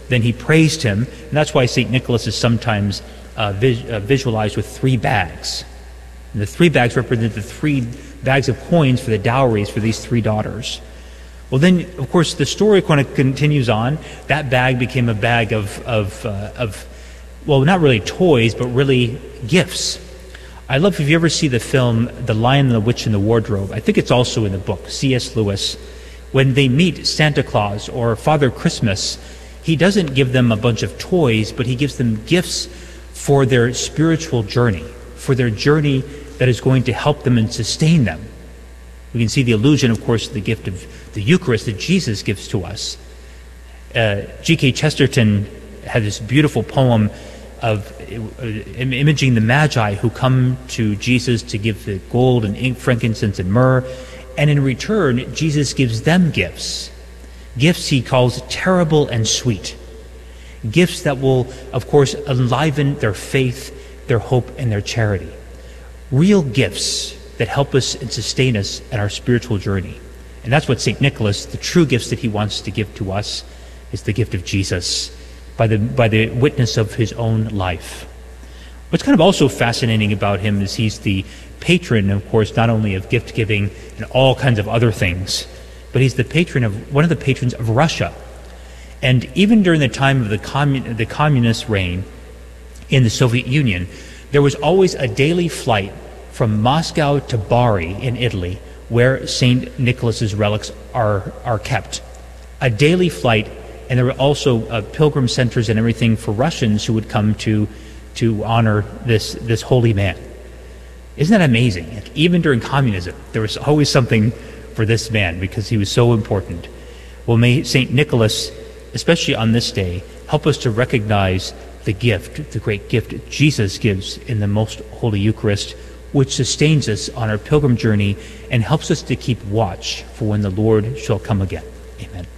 then he praised him. And that's why St. Nicholas is sometimes uh, vis- uh, visualized with three bags. And the three bags represent the three bags of coins for the dowries for these three daughters. Well, then, of course, the story kind of continues on. That bag became a bag of, of, uh, of well, not really toys, but really gifts. I love if you ever see the film The Lion and the Witch in the Wardrobe. I think it's also in the book, C.S. Lewis. When they meet Santa Claus or Father Christmas, he doesn't give them a bunch of toys, but he gives them gifts for their spiritual journey, for their journey that is going to help them and sustain them. We can see the allusion, of course, to the gift of the Eucharist that Jesus gives to us. Uh, G.K. Chesterton had this beautiful poem of uh, imaging the Magi who come to Jesus to give the gold and ink, frankincense and myrrh, and in return, Jesus gives them gifts. Gifts he calls terrible and sweet. Gifts that will, of course, enliven their faith, their hope, and their charity. Real gifts that help us and sustain us in our spiritual journey. And that's what St. Nicholas, the true gifts that he wants to give to us, is the gift of Jesus by the, by the witness of his own life. What's kind of also fascinating about him is he's the patron, of course, not only of gift giving and all kinds of other things, but he's the patron of one of the patrons of Russia. And even during the time of the, commun, the communist reign in the Soviet Union, there was always a daily flight from Moscow to Bari in Italy, where St. Nicholas's relics are, are kept. A daily flight and there were also uh, pilgrim centers and everything for Russians who would come to to honor this this holy man. Isn't that amazing? Like, even during communism, there was always something for this man because he was so important. Well, may Saint Nicholas, especially on this day, help us to recognize the gift, the great gift Jesus gives in the most holy Eucharist, which sustains us on our pilgrim journey and helps us to keep watch for when the Lord shall come again. Amen.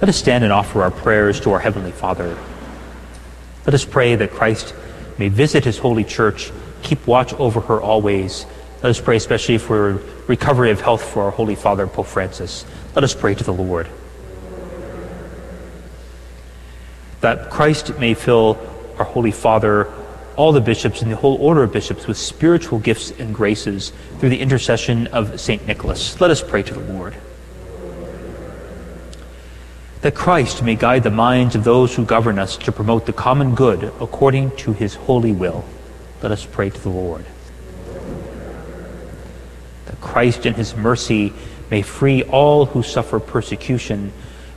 Let us stand and offer our prayers to our Heavenly Father. Let us pray that Christ may visit His holy church, keep watch over her always. Let us pray especially for recovery of health for our Holy Father, Pope Francis. Let us pray to the Lord. That Christ may fill our Holy Father, all the bishops, and the whole order of bishops with spiritual gifts and graces through the intercession of St. Nicholas. Let us pray to the Lord that Christ may guide the minds of those who govern us to promote the common good according to his holy will. Let us pray to the Lord. That Christ in his mercy may free all who suffer persecution,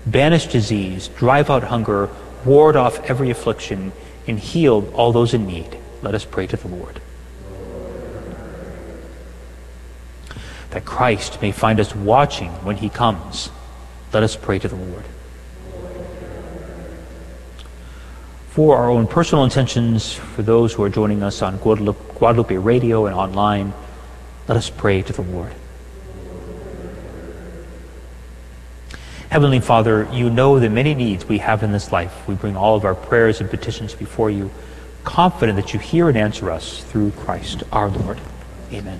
banish disease, drive out hunger, ward off every affliction, and heal all those in need. Let us pray to the Lord. That Christ may find us watching when he comes. Let us pray to the Lord. For our own personal intentions, for those who are joining us on Guadalupe, Radio and online, let us pray to the Lord. Heavenly Father, you know the many needs we have in this life. We bring all of our prayers and petitions before you, confident that you hear and answer us through Christ our Lord. Amen.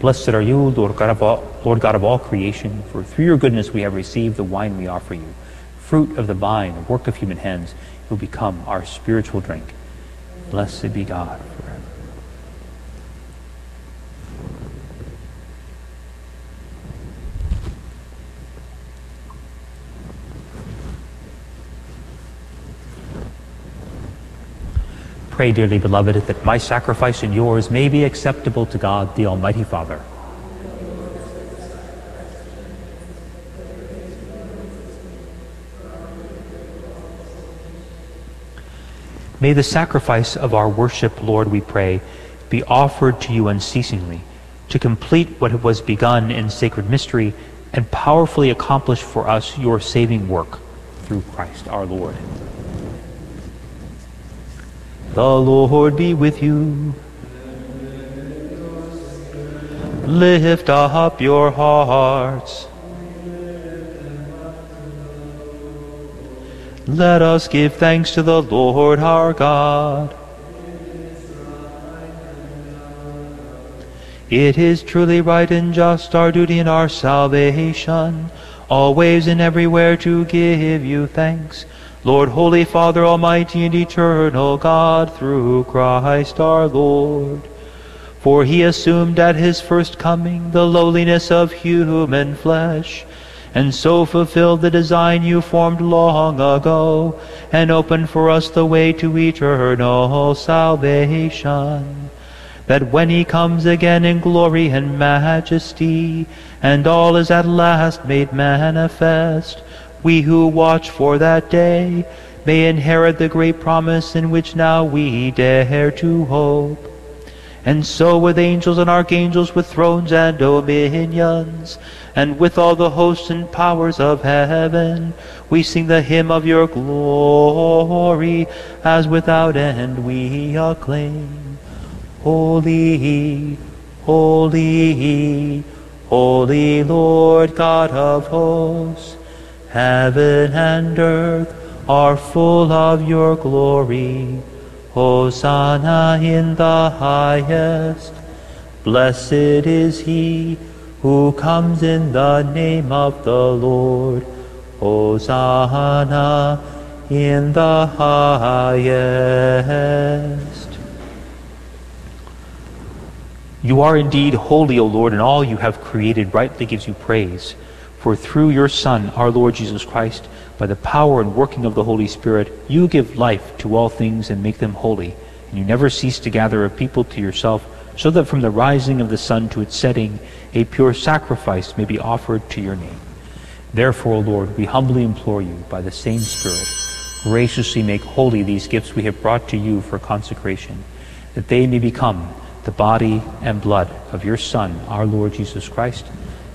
Blessed are you, Lord God, of all, Lord God of all creation, for through your goodness we have received the wine we offer you, fruit of the vine, the work of human hands, who become our spiritual drink. Blessed be God forever. Pray, dearly beloved, that my sacrifice and yours may be acceptable to God, the Almighty Father. May the sacrifice of our worship, Lord, we pray, be offered to you unceasingly, to complete what was begun in sacred mystery and powerfully accomplish for us your saving work through Christ our Lord. The Lord be with you. Lift up your hearts. Let us give thanks to the Lord our God. It is truly right and just, our duty and our salvation, always and everywhere to give you thanks. Lord, Holy Father, Almighty and Eternal God, through Christ our Lord. For he assumed at his first coming the lowliness of human flesh, and so fulfilled the design you formed long ago, and opened for us the way to eternal salvation. That when he comes again in glory and majesty, and all is at last made manifest, we who watch for that day may inherit the great promise in which now we dare to hope. And so with angels and archangels, with thrones and dominions, and with all the hosts and powers of heaven, we sing the hymn of your glory, as without end we acclaim. Holy, holy, holy Lord God of hosts, heaven and earth are full of your glory. Hosanna in the highest. Blessed is he who comes in the name of the Lord. Hosanna in the highest. You are indeed holy, O Lord, and all you have created rightly gives you praise. For through your Son, our Lord Jesus Christ, by the power and working of the Holy Spirit, you give life to all things and make them holy, and you never cease to gather a people to yourself, so that from the rising of the sun to its setting, a pure sacrifice may be offered to your name. Therefore, O Lord, we humbly implore you, by the same Spirit, graciously make holy these gifts we have brought to you for consecration, that they may become the body and blood of your Son, our Lord Jesus Christ,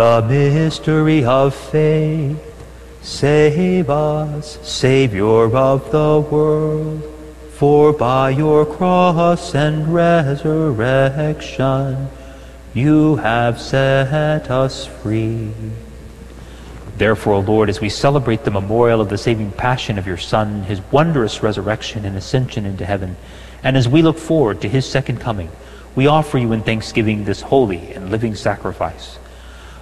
The mystery of faith, save us, Savior of the world. For by your cross and resurrection, you have set us free. Therefore, Lord, as we celebrate the memorial of the saving passion of your Son, his wondrous resurrection and ascension into heaven, and as we look forward to his second coming, we offer you in thanksgiving this holy and living sacrifice.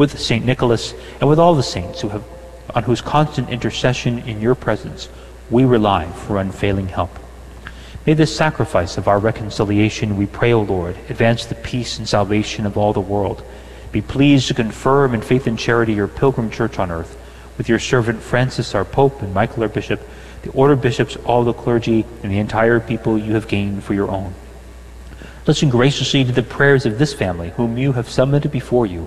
with St. Nicholas, and with all the saints who have, on whose constant intercession in your presence we rely for unfailing help. May this sacrifice of our reconciliation, we pray, O Lord, advance the peace and salvation of all the world. Be pleased to confirm in faith and charity your pilgrim church on earth, with your servant Francis, our Pope, and Michael, our Bishop, the order of bishops, all the clergy, and the entire people you have gained for your own. Listen graciously to the prayers of this family, whom you have summoned before you.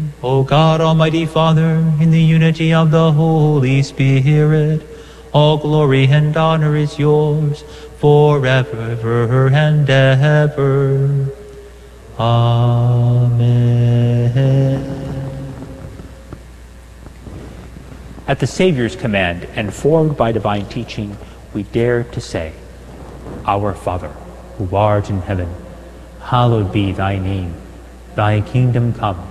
O God Almighty Father, in the unity of the Holy Spirit, all glory and honor is yours forever and ever. Amen. At the Savior's command and formed by divine teaching, we dare to say, Our Father, who art in heaven, hallowed be thy name. Thy kingdom come,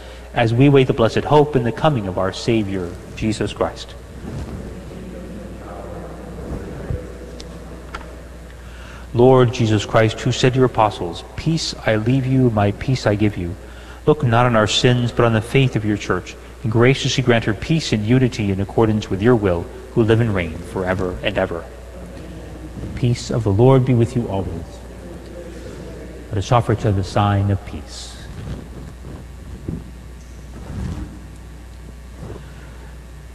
as we wait the blessed hope in the coming of our Savior, Jesus Christ. Lord Jesus Christ, who said to your apostles, Peace I leave you, my peace I give you, look not on our sins, but on the faith of your church, and graciously grant her peace and unity in accordance with your will, who live and reign forever and ever. The peace of the Lord be with you always. Let us offer to the sign of peace.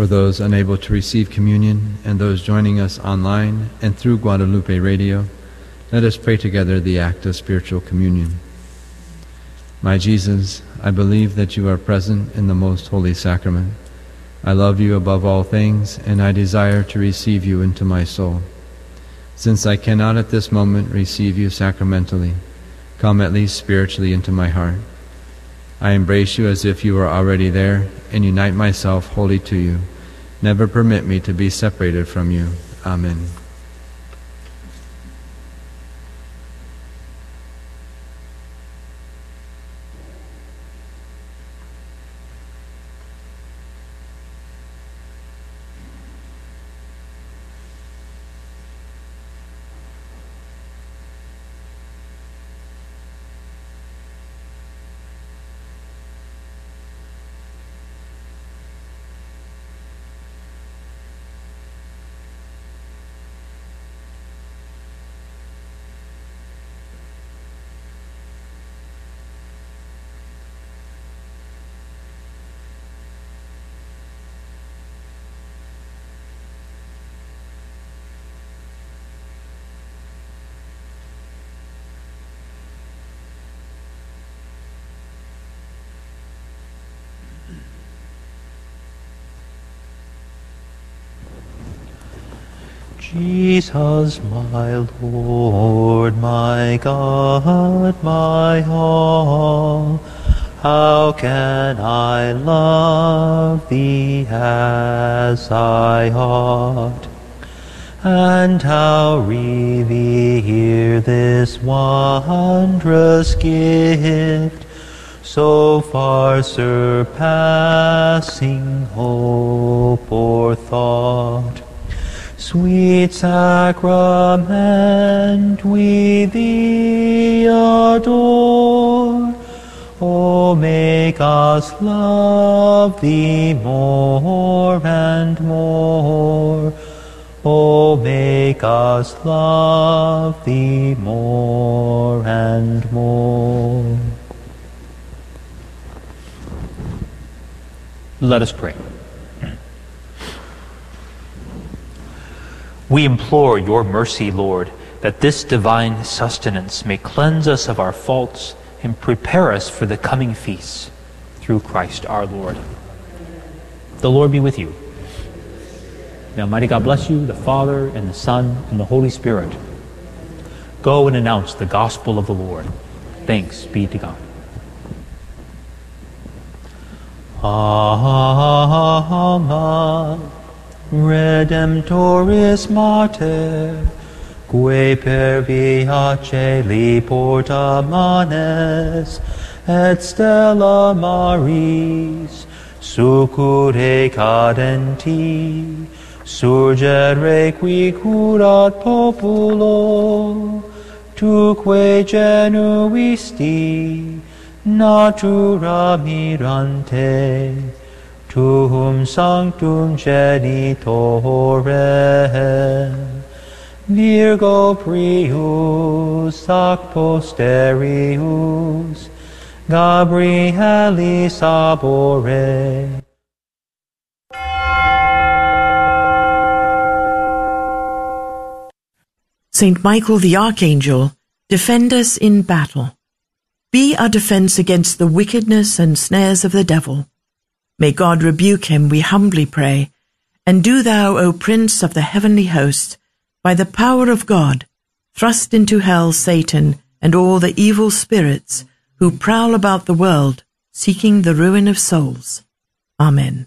For those unable to receive communion and those joining us online and through Guadalupe Radio, let us pray together the act of spiritual communion. My Jesus, I believe that you are present in the most holy sacrament. I love you above all things, and I desire to receive you into my soul. Since I cannot at this moment receive you sacramentally, come at least spiritually into my heart. I embrace you as if you were already there and unite myself wholly to you. Never permit me to be separated from you. Amen. Jesus, my Lord, my God, my all, how can I love thee as I ought? And how revere this wondrous gift, so far surpassing hope or thought? Sweet sacrament, we thee adore. Oh, make us love thee more and more. Oh, make us love thee more and more. Let us pray. We implore your mercy, Lord, that this divine sustenance may cleanse us of our faults and prepare us for the coming feasts through Christ our Lord. The Lord be with you. May Almighty God bless you, the Father, and the Son, and the Holy Spirit. Go and announce the gospel of the Lord. Thanks be to God. Alma Redemptoris Mater, que per via celi porta manes, et stella maris, succure cadenti, surgere qui curat populo, tuque genuisti, natura mirante, tuum sanctum genitore, Virgo prius ac posterius, Gabrielis abore. Saint Michael the Archangel, defend us in battle. Be our defense against the wickedness and snares of the devil. May God rebuke him, we humbly pray. And do thou, O Prince of the heavenly host, by the power of God, thrust into hell Satan and all the evil spirits who prowl about the world, seeking the ruin of souls. Amen.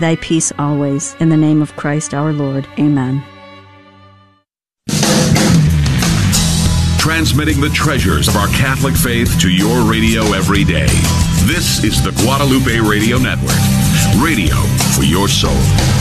thy peace always. In the name of Christ our Lord. Amen. Transmitting the treasures of our Catholic faith to your radio every day. This is the Guadalupe Radio Network, radio for your soul.